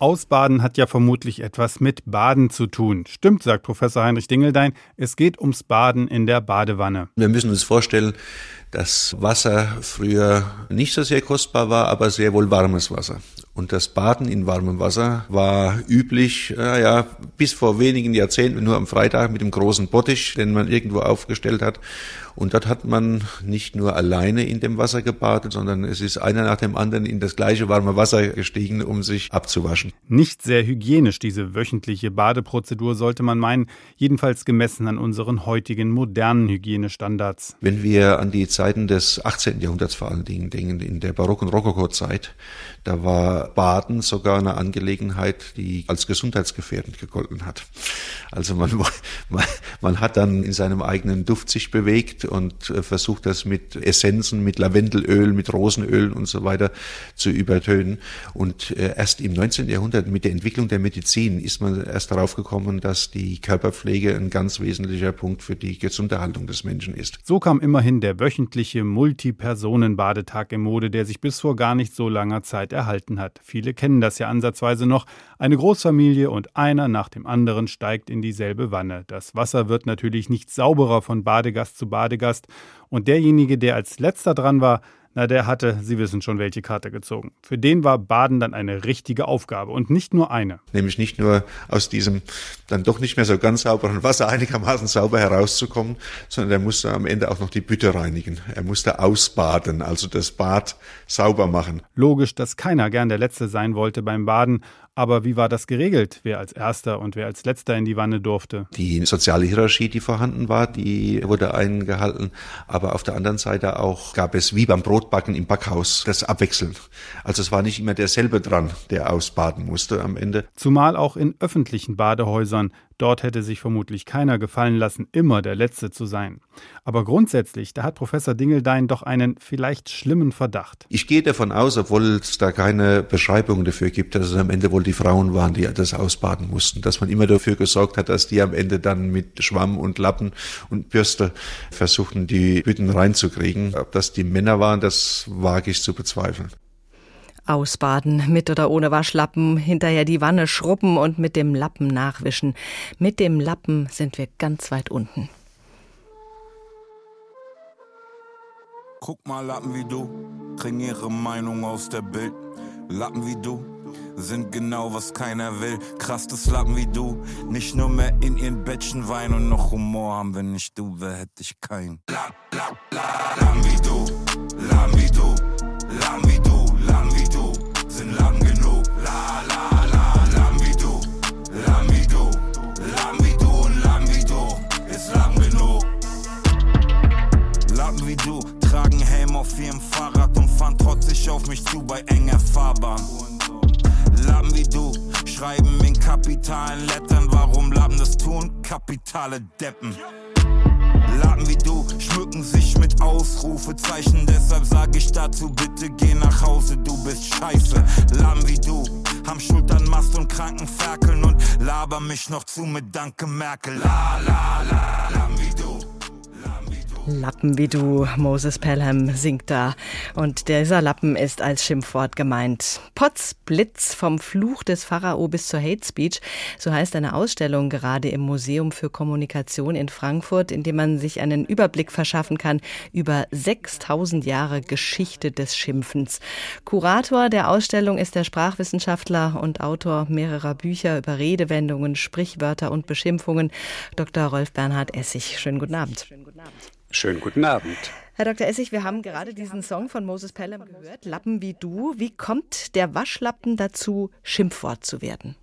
Ausbaden hat ja vermutlich etwas mit Baden zu tun. Stimmt, sagt Professor Heinrich Dingeldein. Es geht ums Baden in der Badewanne. Wir müssen uns vorstellen, dass Wasser früher nicht so sehr kostbar war, aber sehr wohl warmes Wasser. Und das Baden in warmem Wasser war üblich, äh, ja, bis vor wenigen Jahrzehnten nur am Freitag mit dem großen Bottich, den man irgendwo aufgestellt hat. Und dort hat man nicht nur alleine in dem Wasser gebadet, sondern es ist einer nach dem anderen in das gleiche warme Wasser gestiegen, um sich abzuwaschen. Nicht sehr hygienisch, diese wöchentliche Badeprozedur, sollte man meinen, jedenfalls gemessen an unseren heutigen modernen Hygienestandards. Wenn wir an die Zeiten des 18. Jahrhunderts vor allen Dingen in der Barock- und Rokoko-Zeit, da war Baden sogar eine Angelegenheit, die als gesundheitsgefährdend gegolten hat. Also man, man, man hat dann in seinem eigenen Duft sich bewegt und äh, versucht das mit Essenzen, mit Lavendelöl, mit Rosenöl und so weiter zu übertönen. Und äh, erst im 19. Jahrhundert mit der Entwicklung der Medizin ist man erst darauf gekommen, dass die Körperpflege ein ganz wesentlicher Punkt für die Gesunderhaltung des Menschen ist. So kam immerhin der wöchentliche Multipersonen-Badetag in Mode, der sich bis vor gar nicht so langer Zeit erhalten hat. Viele kennen das ja ansatzweise noch. Eine Großfamilie und einer nach dem anderen steigt in dieselbe Wanne. Das Wasser wird natürlich nicht sauberer von Badegast zu Badegast. Und derjenige, der als letzter dran war, na, der hatte, Sie wissen schon, welche Karte gezogen. Für den war Baden dann eine richtige Aufgabe und nicht nur eine. Nämlich nicht nur aus diesem dann doch nicht mehr so ganz sauberen Wasser einigermaßen sauber herauszukommen, sondern er musste am Ende auch noch die Bütte reinigen. Er musste ausbaden, also das Bad sauber machen. Logisch, dass keiner gern der Letzte sein wollte beim Baden, Aber wie war das geregelt, wer als erster und wer als letzter in die Wanne durfte? Die soziale Hierarchie, die vorhanden war, die wurde eingehalten. Aber auf der anderen Seite auch gab es wie beim Brotbacken im Backhaus das Abwechseln. Also es war nicht immer derselbe dran, der ausbaden musste am Ende. Zumal auch in öffentlichen Badehäusern Dort hätte sich vermutlich keiner gefallen lassen, immer der Letzte zu sein. Aber grundsätzlich, da hat Professor Dingeldein doch einen vielleicht schlimmen Verdacht. Ich gehe davon aus, obwohl es da keine Beschreibung dafür gibt, dass es am Ende wohl die Frauen waren, die das ausbaden mussten. Dass man immer dafür gesorgt hat, dass die am Ende dann mit Schwamm und Lappen und Bürste versuchten, die Hütten reinzukriegen. Ob das die Männer waren, das wage ich zu bezweifeln. Ausbaden, mit oder ohne Waschlappen, hinterher die Wanne schrubben und mit dem Lappen nachwischen. Mit dem Lappen sind wir ganz weit unten. Guck mal, Lappen wie du, kriegen ihre Meinung aus der Bild. Lappen wie du sind genau, was keiner will. Krass, das Lappen wie du, nicht nur mehr in ihren Bettchen weinen und noch Humor haben. Wenn nicht du, wer hätte ich keinen? Lapp, lapp, lapp, Lappen wie du, Lappen wie du, auf ihrem Fahrrad und fahren trotzig auf mich zu bei enger Fahrbahn. Lappen wie du schreiben in kapitalen Lettern, warum Lappen das tun? Kapitale Deppen. Lappen wie du schmücken sich mit Ausrufezeichen, deshalb sag ich dazu, bitte geh nach Hause, du bist scheiße. Lappen wie du haben Schultern, Mast und Krankenferkeln und laber mich noch zu mit Danke Merkel. La la la, du. Lappen wie du, Moses Pelham singt da. Und dieser Lappen ist als Schimpfwort gemeint. Potz Blitz vom Fluch des Pharao bis zur Hate Speech. So heißt eine Ausstellung gerade im Museum für Kommunikation in Frankfurt, in dem man sich einen Überblick verschaffen kann über 6000 Jahre Geschichte des Schimpfens. Kurator der Ausstellung ist der Sprachwissenschaftler und Autor mehrerer Bücher über Redewendungen, Sprichwörter und Beschimpfungen, Dr. Rolf Bernhard Essig. Schönen guten Abend. Schönen guten Abend. Schönen guten Abend. Herr Dr. Essig, wir haben gerade diesen Song von Moses Pelham gehört, Lappen wie du. Wie kommt der Waschlappen dazu, Schimpfwort zu werden?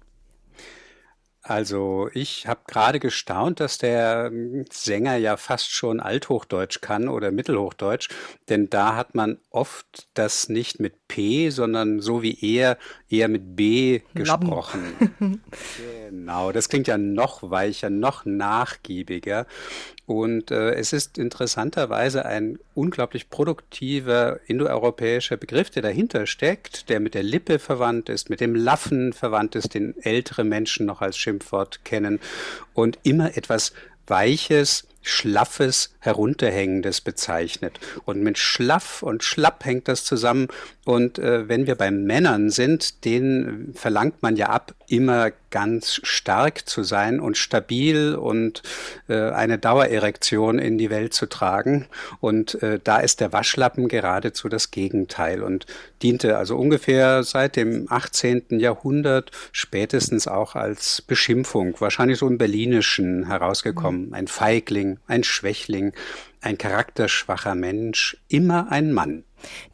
Also ich habe gerade gestaunt, dass der Sänger ja fast schon Althochdeutsch kann oder Mittelhochdeutsch, denn da hat man oft das nicht mit P, sondern so wie er eher mit B gesprochen. <laughs> genau, das klingt ja noch weicher, noch nachgiebiger. Und äh, es ist interessanterweise ein unglaublich produktiver indoeuropäischer Begriff, der dahinter steckt, der mit der Lippe verwandt ist, mit dem Laffen verwandt ist, den ältere Menschen noch als Schimpfwort kennen. Und immer etwas Weiches, Schlaffes, Herunterhängendes bezeichnet. Und mit schlaff und schlapp hängt das zusammen. Und äh, wenn wir bei Männern sind, denen verlangt man ja ab, immer ganz stark zu sein und stabil und äh, eine Dauererektion in die Welt zu tragen. Und äh, da ist der Waschlappen geradezu das Gegenteil und diente also ungefähr seit dem 18. Jahrhundert spätestens auch als Beschimpfung, wahrscheinlich so im Berlinischen herausgekommen. Ein Feigling, ein Schwächling, ein charakterschwacher Mensch, immer ein Mann.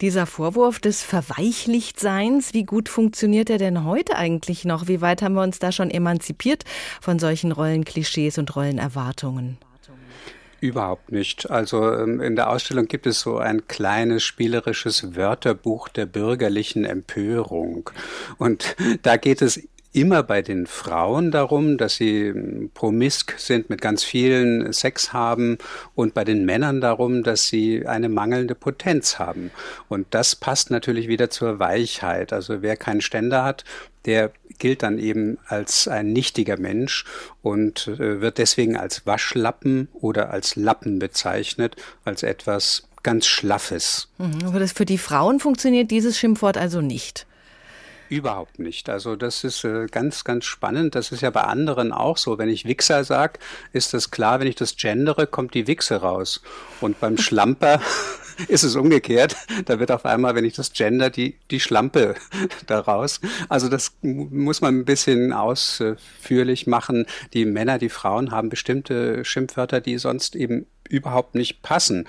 Dieser Vorwurf des Verweichlichtseins, wie gut funktioniert er denn heute eigentlich noch? Wie weit haben wir uns da schon emanzipiert von solchen Rollenklischees und Rollenerwartungen? Überhaupt nicht. Also ähm, in der Ausstellung gibt es so ein kleines spielerisches Wörterbuch der bürgerlichen Empörung. Und <laughs> da geht es immer bei den Frauen darum, dass sie hm, promisk sind, mit ganz vielen Sex haben und bei den Männern darum, dass sie eine mangelnde Potenz haben. Und das passt natürlich wieder zur Weichheit. Also wer keinen Ständer hat, der gilt dann eben als ein nichtiger Mensch und äh, wird deswegen als Waschlappen oder als Lappen bezeichnet, als etwas ganz Schlaffes. Mhm. Für die Frauen funktioniert dieses Schimpfwort also nicht. Überhaupt nicht. Also das ist äh, ganz, ganz spannend. Das ist ja bei anderen auch so. Wenn ich Wichser sage, ist das klar, wenn ich das gendere, kommt die Wichse raus. Und beim Schlamper <laughs> ist es umgekehrt. Da wird auf einmal, wenn ich das gender, die, die Schlampe <laughs> daraus. Also das muss man ein bisschen ausführlich machen. Die Männer, die Frauen haben bestimmte Schimpfwörter, die sonst eben überhaupt nicht passen.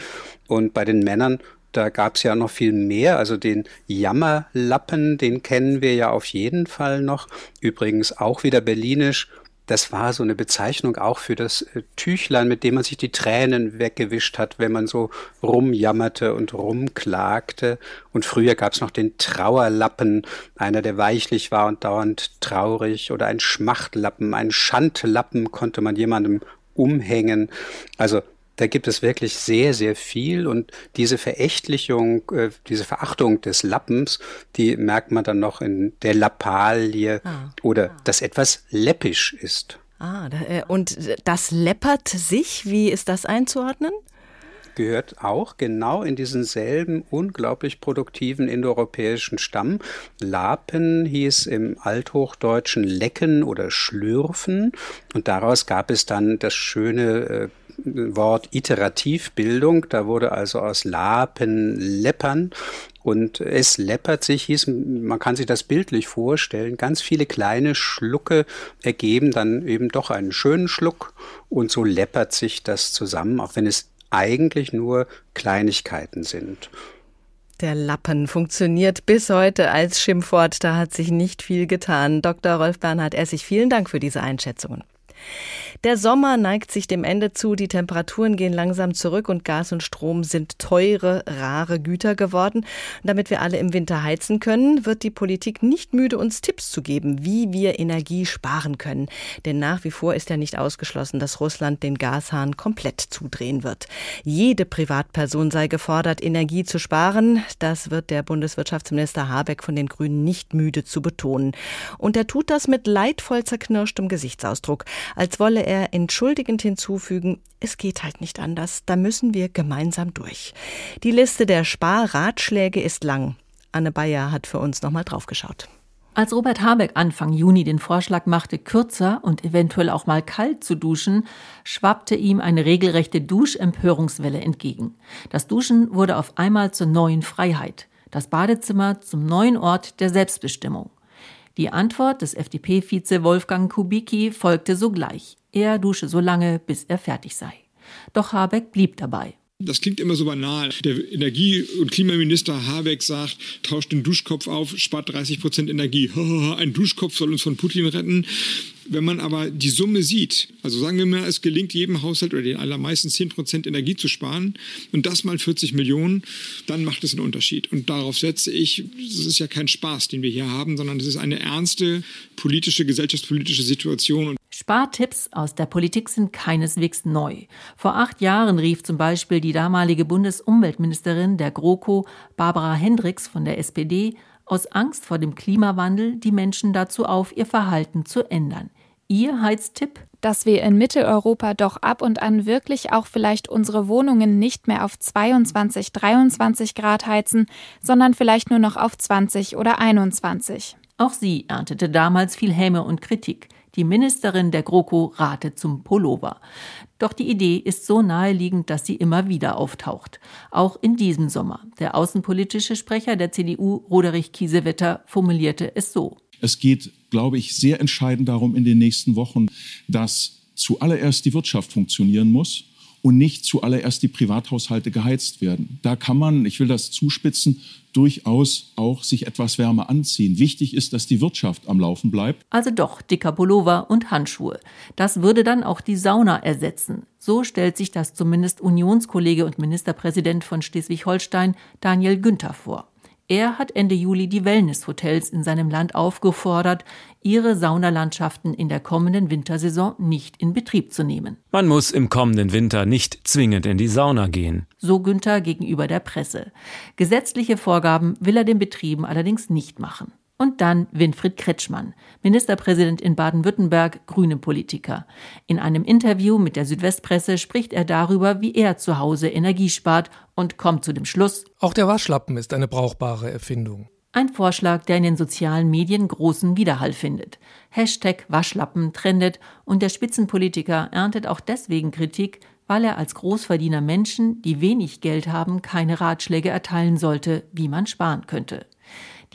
Und bei den Männern da gab es ja noch viel mehr. Also den Jammerlappen, den kennen wir ja auf jeden Fall noch. Übrigens auch wieder berlinisch das war so eine Bezeichnung auch für das äh, Tüchlein, mit dem man sich die Tränen weggewischt hat, wenn man so rumjammerte und rumklagte. Und früher gab es noch den Trauerlappen, einer, der weichlich war und dauernd traurig, oder ein Schmachtlappen, ein Schandlappen konnte man jemandem umhängen. Also da gibt es wirklich sehr, sehr viel und diese Verächtlichung, äh, diese Verachtung des Lappens, die merkt man dann noch in der Lappalie ah, oder ah. dass etwas läppisch ist. Ah, äh, und das läppert sich, wie ist das einzuordnen? gehört auch genau in diesen selben unglaublich produktiven indoeuropäischen Stamm. Lapen hieß im Althochdeutschen lecken oder schlürfen und daraus gab es dann das schöne äh, Wort Iterativbildung. Da wurde also aus Lapen Leppern und es läppert sich, hieß, man kann sich das bildlich vorstellen, ganz viele kleine Schlucke ergeben dann eben doch einen schönen Schluck und so läppert sich das zusammen, auch wenn es eigentlich nur Kleinigkeiten sind. Der Lappen funktioniert bis heute als Schimpfwort. Da hat sich nicht viel getan. Dr. Rolf Bernhard Essig, vielen Dank für diese Einschätzungen. Der Sommer neigt sich dem Ende zu, die Temperaturen gehen langsam zurück und Gas und Strom sind teure, rare Güter geworden. Damit wir alle im Winter heizen können, wird die Politik nicht müde, uns Tipps zu geben, wie wir Energie sparen können. Denn nach wie vor ist ja nicht ausgeschlossen, dass Russland den Gashahn komplett zudrehen wird. Jede Privatperson sei gefordert, Energie zu sparen. Das wird der Bundeswirtschaftsminister Habeck von den Grünen nicht müde zu betonen. Und er tut das mit leidvoll zerknirschtem Gesichtsausdruck als wolle er entschuldigend hinzufügen, es geht halt nicht anders, da müssen wir gemeinsam durch. Die Liste der Sparratschläge ist lang. Anne Bayer hat für uns nochmal draufgeschaut. Als Robert Habeck Anfang Juni den Vorschlag machte, kürzer und eventuell auch mal kalt zu duschen, schwappte ihm eine regelrechte Duschempörungswelle entgegen. Das Duschen wurde auf einmal zur neuen Freiheit, das Badezimmer zum neuen Ort der Selbstbestimmung. Die Antwort des FDP-Vize Wolfgang Kubicki folgte sogleich. Er dusche so lange, bis er fertig sei. Doch Habeck blieb dabei. Das klingt immer so banal. Der Energie- und Klimaminister Habeck sagt, tauscht den Duschkopf auf, spart 30 Prozent Energie. <laughs> Ein Duschkopf soll uns von Putin retten. Wenn man aber die Summe sieht, also sagen wir mal, es gelingt jedem Haushalt oder den allermeisten 10 Prozent Energie zu sparen und das mal 40 Millionen, dann macht es einen Unterschied. Und darauf setze ich, es ist ja kein Spaß, den wir hier haben, sondern es ist eine ernste politische, gesellschaftspolitische Situation. Spartipps aus der Politik sind keineswegs neu. Vor acht Jahren rief zum Beispiel die damalige Bundesumweltministerin der GroKo, Barbara Hendricks von der SPD, aus Angst vor dem Klimawandel die Menschen dazu auf, ihr Verhalten zu ändern. Ihr Heiztipp? Dass wir in Mitteleuropa doch ab und an wirklich auch vielleicht unsere Wohnungen nicht mehr auf 22, 23 Grad heizen, sondern vielleicht nur noch auf 20 oder 21. Auch sie erntete damals viel Häme und Kritik. Die Ministerin der GroKo rate zum Pullover. Doch die Idee ist so naheliegend, dass sie immer wieder auftaucht. Auch in diesem Sommer. Der außenpolitische Sprecher der CDU, Roderich Kiesewetter, formulierte es so. Es geht, glaube ich, sehr entscheidend darum in den nächsten Wochen, dass zuallererst die Wirtschaft funktionieren muss und nicht zuallererst die Privathaushalte geheizt werden. Da kann man, ich will das zuspitzen, durchaus auch sich etwas wärmer anziehen. Wichtig ist, dass die Wirtschaft am Laufen bleibt. Also doch dicker Pullover und Handschuhe. Das würde dann auch die Sauna ersetzen. So stellt sich das zumindest Unionskollege und Ministerpräsident von Schleswig-Holstein Daniel Günther vor. Er hat Ende Juli die Wellnesshotels in seinem Land aufgefordert, ihre Saunalandschaften in der kommenden Wintersaison nicht in Betrieb zu nehmen. Man muss im kommenden Winter nicht zwingend in die Sauna gehen. So Günther gegenüber der Presse. Gesetzliche Vorgaben will er den Betrieben allerdings nicht machen. Und dann Winfried Kretschmann, Ministerpräsident in Baden-Württemberg, grüne Politiker. In einem Interview mit der Südwestpresse spricht er darüber, wie er zu Hause Energie spart und kommt zu dem Schluss, auch der Waschlappen ist eine brauchbare Erfindung. Ein Vorschlag, der in den sozialen Medien großen Widerhall findet. Hashtag Waschlappen trendet und der Spitzenpolitiker erntet auch deswegen Kritik, weil er als Großverdiener Menschen, die wenig Geld haben, keine Ratschläge erteilen sollte, wie man sparen könnte.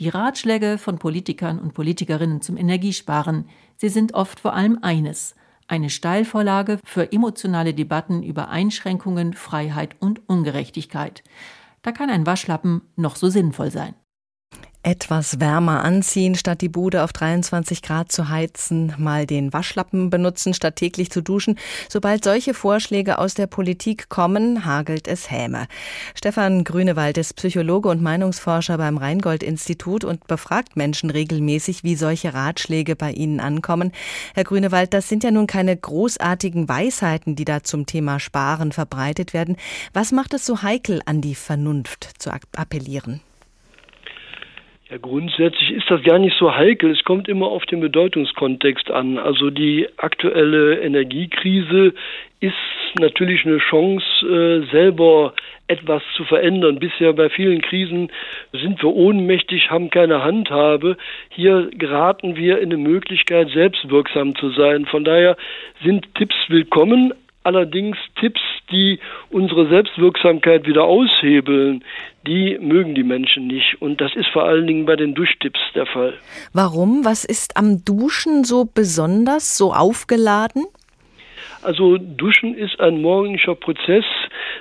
Die Ratschläge von Politikern und Politikerinnen zum Energiesparen, sie sind oft vor allem eines, eine Steilvorlage für emotionale Debatten über Einschränkungen, Freiheit und Ungerechtigkeit. Da kann ein Waschlappen noch so sinnvoll sein etwas wärmer anziehen, statt die Bude auf 23 Grad zu heizen, mal den Waschlappen benutzen, statt täglich zu duschen. Sobald solche Vorschläge aus der Politik kommen, hagelt es Häme. Stefan Grünewald ist Psychologe und Meinungsforscher beim Rheingold-Institut und befragt Menschen regelmäßig, wie solche Ratschläge bei ihnen ankommen. Herr Grünewald, das sind ja nun keine großartigen Weisheiten, die da zum Thema Sparen verbreitet werden. Was macht es so heikel, an die Vernunft zu appellieren? Ja, grundsätzlich ist das gar nicht so heikel. Es kommt immer auf den Bedeutungskontext an. Also die aktuelle Energiekrise ist natürlich eine Chance, äh, selber etwas zu verändern. Bisher bei vielen Krisen sind wir ohnmächtig, haben keine Handhabe. Hier geraten wir in eine Möglichkeit, selbstwirksam zu sein. Von daher sind Tipps willkommen, allerdings Tipps, die unsere Selbstwirksamkeit wieder aushebeln, die mögen die Menschen nicht. Und das ist vor allen Dingen bei den Duschtipps der Fall. Warum? Was ist am Duschen so besonders, so aufgeladen? Also Duschen ist ein morgendlicher Prozess,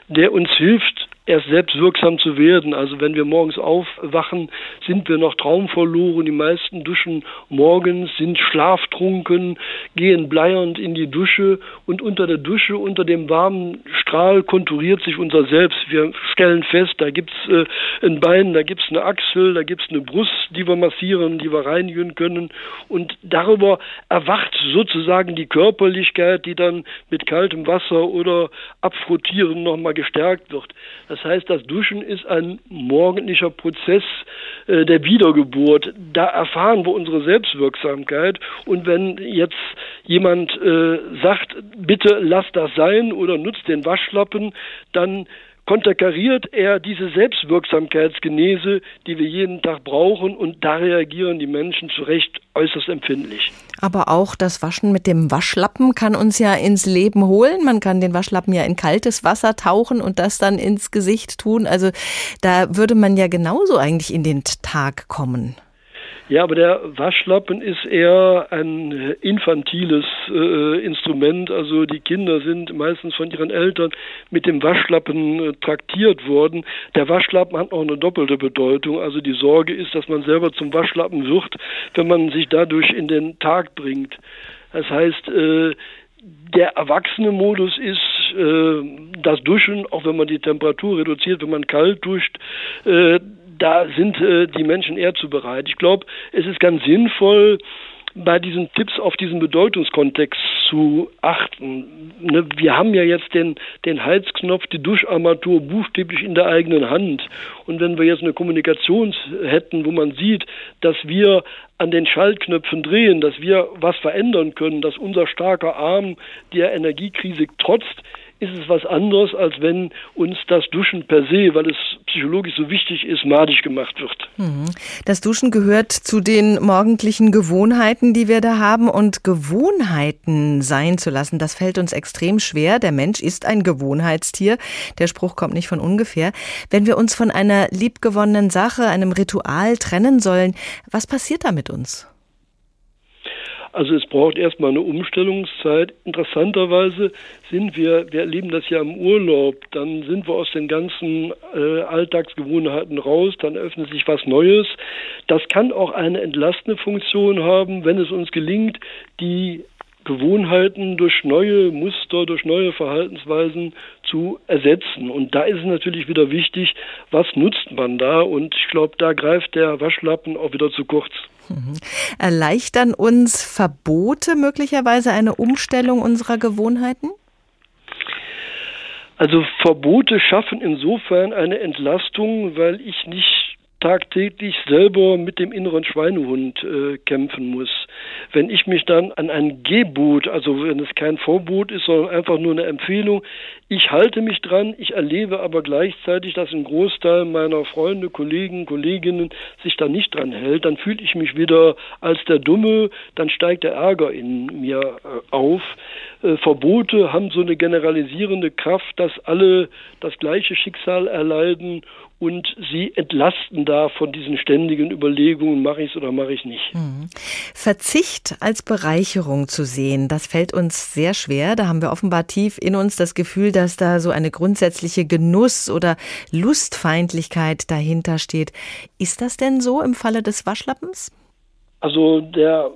der uns hilft, erst selbstwirksam zu werden. Also wenn wir morgens aufwachen, sind wir noch traumverloren. Die meisten duschen morgens, sind schlaftrunken, gehen bleiernd in die Dusche und unter der Dusche, unter dem warmen Strahl konturiert sich unser Selbst. Wir stellen fest, da gibt's äh, ein Bein, da gibt's eine Achsel, da gibt's eine Brust, die wir massieren, die wir reinigen können und darüber erwacht sozusagen die Körperlichkeit, die dann mit kaltem Wasser oder Abfrottieren nochmal gestärkt wird. Das das heißt, das Duschen ist ein morgendlicher Prozess äh, der Wiedergeburt. Da erfahren wir unsere Selbstwirksamkeit. Und wenn jetzt jemand äh, sagt, bitte lass das sein oder nutzt den Waschlappen, dann konterkariert er diese Selbstwirksamkeitsgenese, die wir jeden Tag brauchen und da reagieren die Menschen zu Recht äußerst empfindlich. Aber auch das Waschen mit dem Waschlappen kann uns ja ins Leben holen. Man kann den Waschlappen ja in kaltes Wasser tauchen und das dann ins Gesicht tun. Also da würde man ja genauso eigentlich in den Tag kommen. Ja, aber der Waschlappen ist eher ein infantiles äh, Instrument. Also die Kinder sind meistens von ihren Eltern mit dem Waschlappen äh, traktiert worden. Der Waschlappen hat auch eine doppelte Bedeutung. Also die Sorge ist, dass man selber zum Waschlappen wird, wenn man sich dadurch in den Tag bringt. Das heißt, äh, der erwachsene Modus ist äh, das Duschen, auch wenn man die Temperatur reduziert, wenn man kalt duscht, äh, da sind äh, die Menschen eher zu bereit. Ich glaube, es ist ganz sinnvoll, bei diesen Tipps auf diesen Bedeutungskontext zu achten. Ne, wir haben ja jetzt den, den Heizknopf, die Duscharmatur buchstäblich in der eigenen Hand. Und wenn wir jetzt eine Kommunikation hätten, wo man sieht, dass wir an den Schaltknöpfen drehen, dass wir was verändern können, dass unser starker Arm der Energiekrise trotzt, ist es was anderes, als wenn uns das Duschen per se, weil es psychologisch so wichtig ist, madig gemacht wird. Mhm. Das Duschen gehört zu den morgendlichen Gewohnheiten, die wir da haben. Und Gewohnheiten sein zu lassen, das fällt uns extrem schwer. Der Mensch ist ein Gewohnheitstier. Der Spruch kommt nicht von ungefähr. Wenn wir uns von einer liebgewonnenen Sache, einem Ritual trennen sollen, was passiert da mit uns? Also es braucht erstmal eine Umstellungszeit. Interessanterweise sind wir, wir erleben das ja im Urlaub, dann sind wir aus den ganzen äh, Alltagsgewohnheiten raus, dann öffnet sich was Neues. Das kann auch eine entlastende Funktion haben, wenn es uns gelingt, die Gewohnheiten durch neue Muster, durch neue Verhaltensweisen zu ersetzen. Und da ist es natürlich wieder wichtig, was nutzt man da? Und ich glaube, da greift der Waschlappen auch wieder zu kurz. Mhm. Erleichtern uns Verbote möglicherweise eine Umstellung unserer Gewohnheiten? Also Verbote schaffen insofern eine Entlastung, weil ich nicht tagtäglich selber mit dem inneren Schweinehund äh, kämpfen muss. Wenn ich mich dann an ein Gebot, also wenn es kein Verbot ist, sondern einfach nur eine Empfehlung, ich halte mich dran, ich erlebe aber gleichzeitig, dass ein Großteil meiner Freunde, Kollegen, Kolleginnen sich da nicht dran hält, dann fühle ich mich wieder als der Dumme, dann steigt der Ärger in mir äh, auf. Äh, Verbote haben so eine generalisierende Kraft, dass alle das gleiche Schicksal erleiden und sie entlasten da von diesen ständigen Überlegungen, mache ich es oder mache ich nicht. Mhm. Verzicht als Bereicherung zu sehen, das fällt uns sehr schwer. Da haben wir offenbar tief in uns das Gefühl, dass da so eine grundsätzliche Genuss- oder Lustfeindlichkeit dahinter steht. Ist das denn so im Falle des Waschlappens? Also der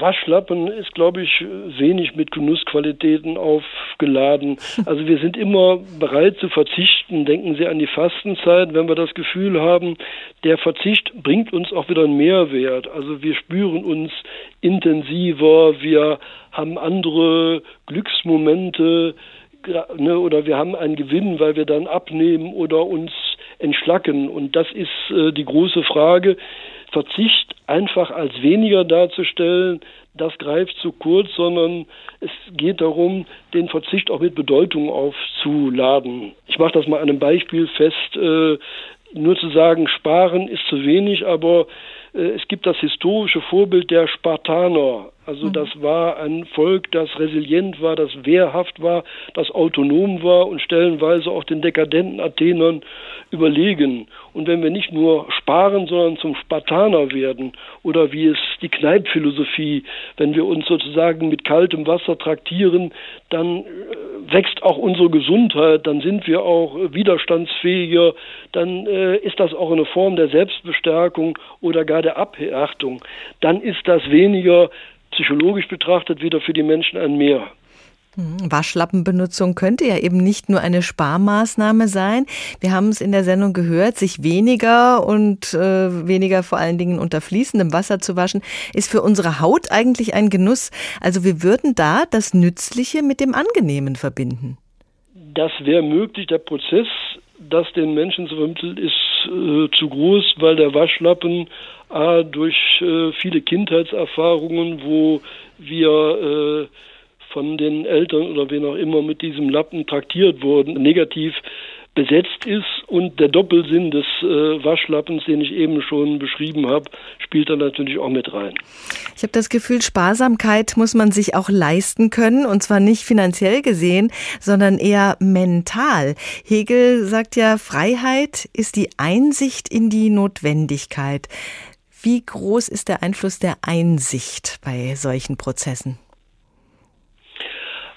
Waschlappen ist, glaube ich, wenig mit Genussqualitäten aufgeladen. <laughs> Also wir sind immer bereit zu verzichten. Denken Sie an die Fastenzeit, wenn wir das Gefühl haben, der Verzicht bringt uns auch wieder einen Mehrwert. Also wir spüren uns intensiver, wir haben andere Glücksmomente ne, oder wir haben einen Gewinn, weil wir dann abnehmen oder uns entschlacken. Und das ist äh, die große Frage. Verzicht einfach als weniger darzustellen, das greift zu kurz, sondern es geht darum, den Verzicht auch mit Bedeutung aufzuladen. Ich mache das mal an einem Beispiel fest. Äh, nur zu sagen, sparen ist zu wenig, aber es gibt das historische Vorbild der Spartaner. Also mhm. das war ein Volk, das resilient war, das wehrhaft war, das autonom war und stellenweise auch den dekadenten Athenern überlegen. Und wenn wir nicht nur sparen, sondern zum Spartaner werden oder wie es die Kneipphilosophie, wenn wir uns sozusagen mit kaltem Wasser traktieren, dann äh, wächst auch unsere Gesundheit, dann sind wir auch widerstandsfähiger, dann äh, ist das auch eine Form der Selbstbestärkung oder gar der Abhärtung. Dann ist das weniger psychologisch betrachtet wieder für die Menschen ein Mehr. Hm, Waschlappenbenutzung könnte ja eben nicht nur eine Sparmaßnahme sein. Wir haben es in der Sendung gehört, sich weniger und äh, weniger vor allen Dingen unter fließendem Wasser zu waschen, ist für unsere Haut eigentlich ein Genuss. Also wir würden da das Nützliche mit dem Angenehmen verbinden. Das wäre möglich. Der Prozess, das den Menschen zu vermitteln, ist äh, zu groß, weil der Waschlappen äh, durch äh, viele Kindheitserfahrungen, wo wir äh, von den Eltern oder wen auch immer mit diesem Lappen traktiert wurden, negativ besetzt ist und der Doppelsinn des äh, Waschlappens, den ich eben schon beschrieben habe, spielt da natürlich auch mit rein. Ich habe das Gefühl, Sparsamkeit muss man sich auch leisten können und zwar nicht finanziell gesehen, sondern eher mental. Hegel sagt ja, Freiheit ist die Einsicht in die Notwendigkeit. Wie groß ist der Einfluss der Einsicht bei solchen Prozessen?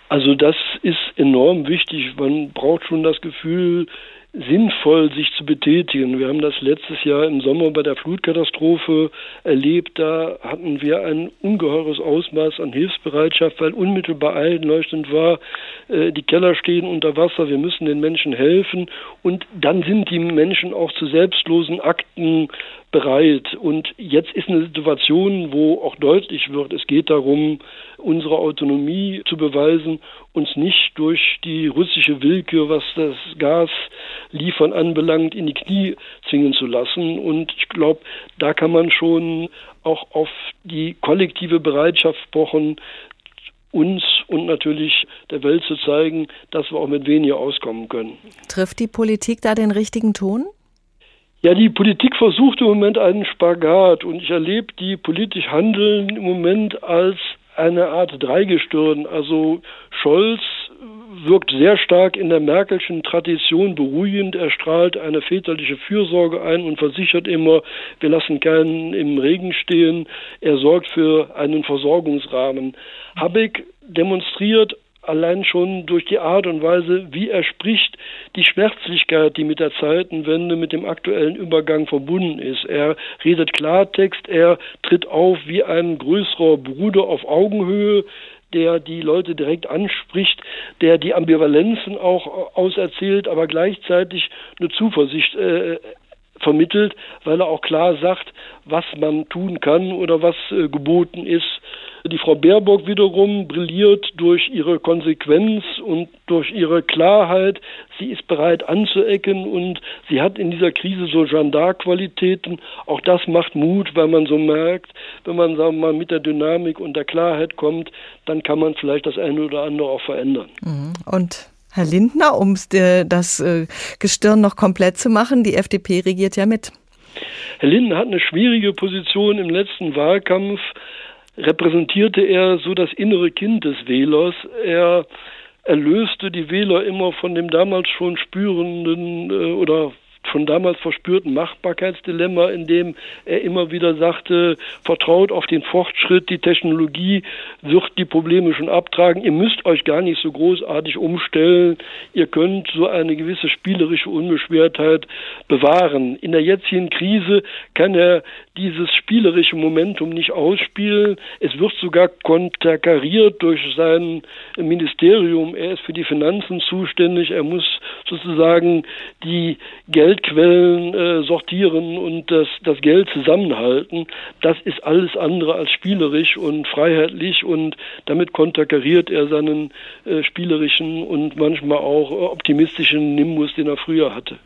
Also das ist enorm wichtig. Man braucht schon das Gefühl, sinnvoll sich zu betätigen. Wir haben das letztes Jahr im Sommer bei der Flutkatastrophe erlebt. Da hatten wir ein ungeheures Ausmaß an Hilfsbereitschaft, weil unmittelbar einleuchtend war, äh, die Keller stehen unter Wasser, wir müssen den Menschen helfen. Und dann sind die Menschen auch zu selbstlosen Akten bereit. Und jetzt ist eine Situation, wo auch deutlich wird, es geht darum, unsere Autonomie zu beweisen, uns nicht durch die russische Willkür, was das Gasliefern anbelangt, in die Knie zwingen zu lassen. Und ich glaube, da kann man schon auch auf die kollektive Bereitschaft pochen, uns und natürlich der Welt zu zeigen, dass wir auch mit weniger auskommen können. Trifft die Politik da den richtigen Ton? Ja, die Politik versucht im Moment einen Spagat und ich erlebe die politisch Handeln im Moment als eine Art Dreigestirn. Also Scholz wirkt sehr stark in der Merkelschen Tradition beruhigend. Er strahlt eine väterliche Fürsorge ein und versichert immer, wir lassen keinen im Regen stehen. Er sorgt für einen Versorgungsrahmen. Habeck demonstriert allein schon durch die Art und Weise, wie er spricht, die Schmerzlichkeit, die mit der Zeitenwende, mit dem aktuellen Übergang verbunden ist. Er redet Klartext, er tritt auf wie ein größerer Bruder auf Augenhöhe, der die Leute direkt anspricht, der die Ambivalenzen auch auserzählt, aber gleichzeitig eine Zuversicht äh, vermittelt, weil er auch klar sagt, was man tun kann oder was äh, geboten ist. Die Frau Baerbock wiederum brilliert durch ihre Konsequenz und durch ihre Klarheit. Sie ist bereit anzuecken und sie hat in dieser Krise so Gendarqualitäten. Auch das macht Mut, weil man so merkt, wenn man sagen wir mal mit der Dynamik und der Klarheit kommt, dann kann man vielleicht das eine oder andere auch verändern. Mhm. Und Herr Lindner, um das äh, Gestirn noch komplett zu machen, die FDP regiert ja mit. Herr Lindner hat eine schwierige Position im letzten Wahlkampf repräsentierte er so das innere Kind des Wählers. Er erlöste die Wähler immer von dem damals schon spürenden äh, oder schon damals verspürten Machbarkeitsdilemma, in dem er immer wieder sagte, vertraut auf den Fortschritt, die Technologie wird die Probleme schon abtragen, ihr müsst euch gar nicht so großartig umstellen, ihr könnt so eine gewisse spielerische Unbeschwertheit bewahren. In der jetzigen Krise kann er dieses spielerische Momentum nicht ausspielen. Es wird sogar konterkariert durch sein Ministerium. Er ist für die Finanzen zuständig. Er muss sozusagen die Geldquellen äh, sortieren und das, das Geld zusammenhalten. Das ist alles andere als spielerisch und freiheitlich und damit konterkariert er seinen äh, spielerischen und manchmal auch optimistischen Nimbus, den er früher hatte.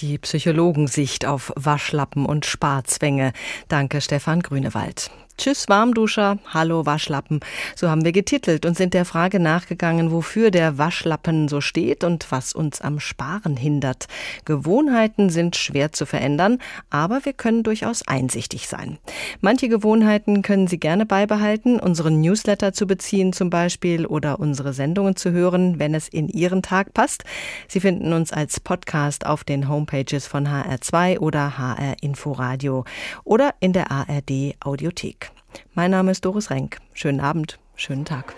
Die Psychologensicht auf Waschlappen und Sparzwänge. Danke, Stefan Grünewald. Tschüss Warmduscher, hallo Waschlappen. So haben wir getitelt und sind der Frage nachgegangen, wofür der Waschlappen so steht und was uns am Sparen hindert. Gewohnheiten sind schwer zu verändern, aber wir können durchaus einsichtig sein. Manche Gewohnheiten können Sie gerne beibehalten, unseren Newsletter zu beziehen zum Beispiel oder unsere Sendungen zu hören, wenn es in Ihren Tag passt. Sie finden uns als Podcast auf den Homepages von HR2 oder HR Inforadio oder in der ARD Audiothek. Mein Name ist Doris Renk. Schönen Abend, schönen Tag.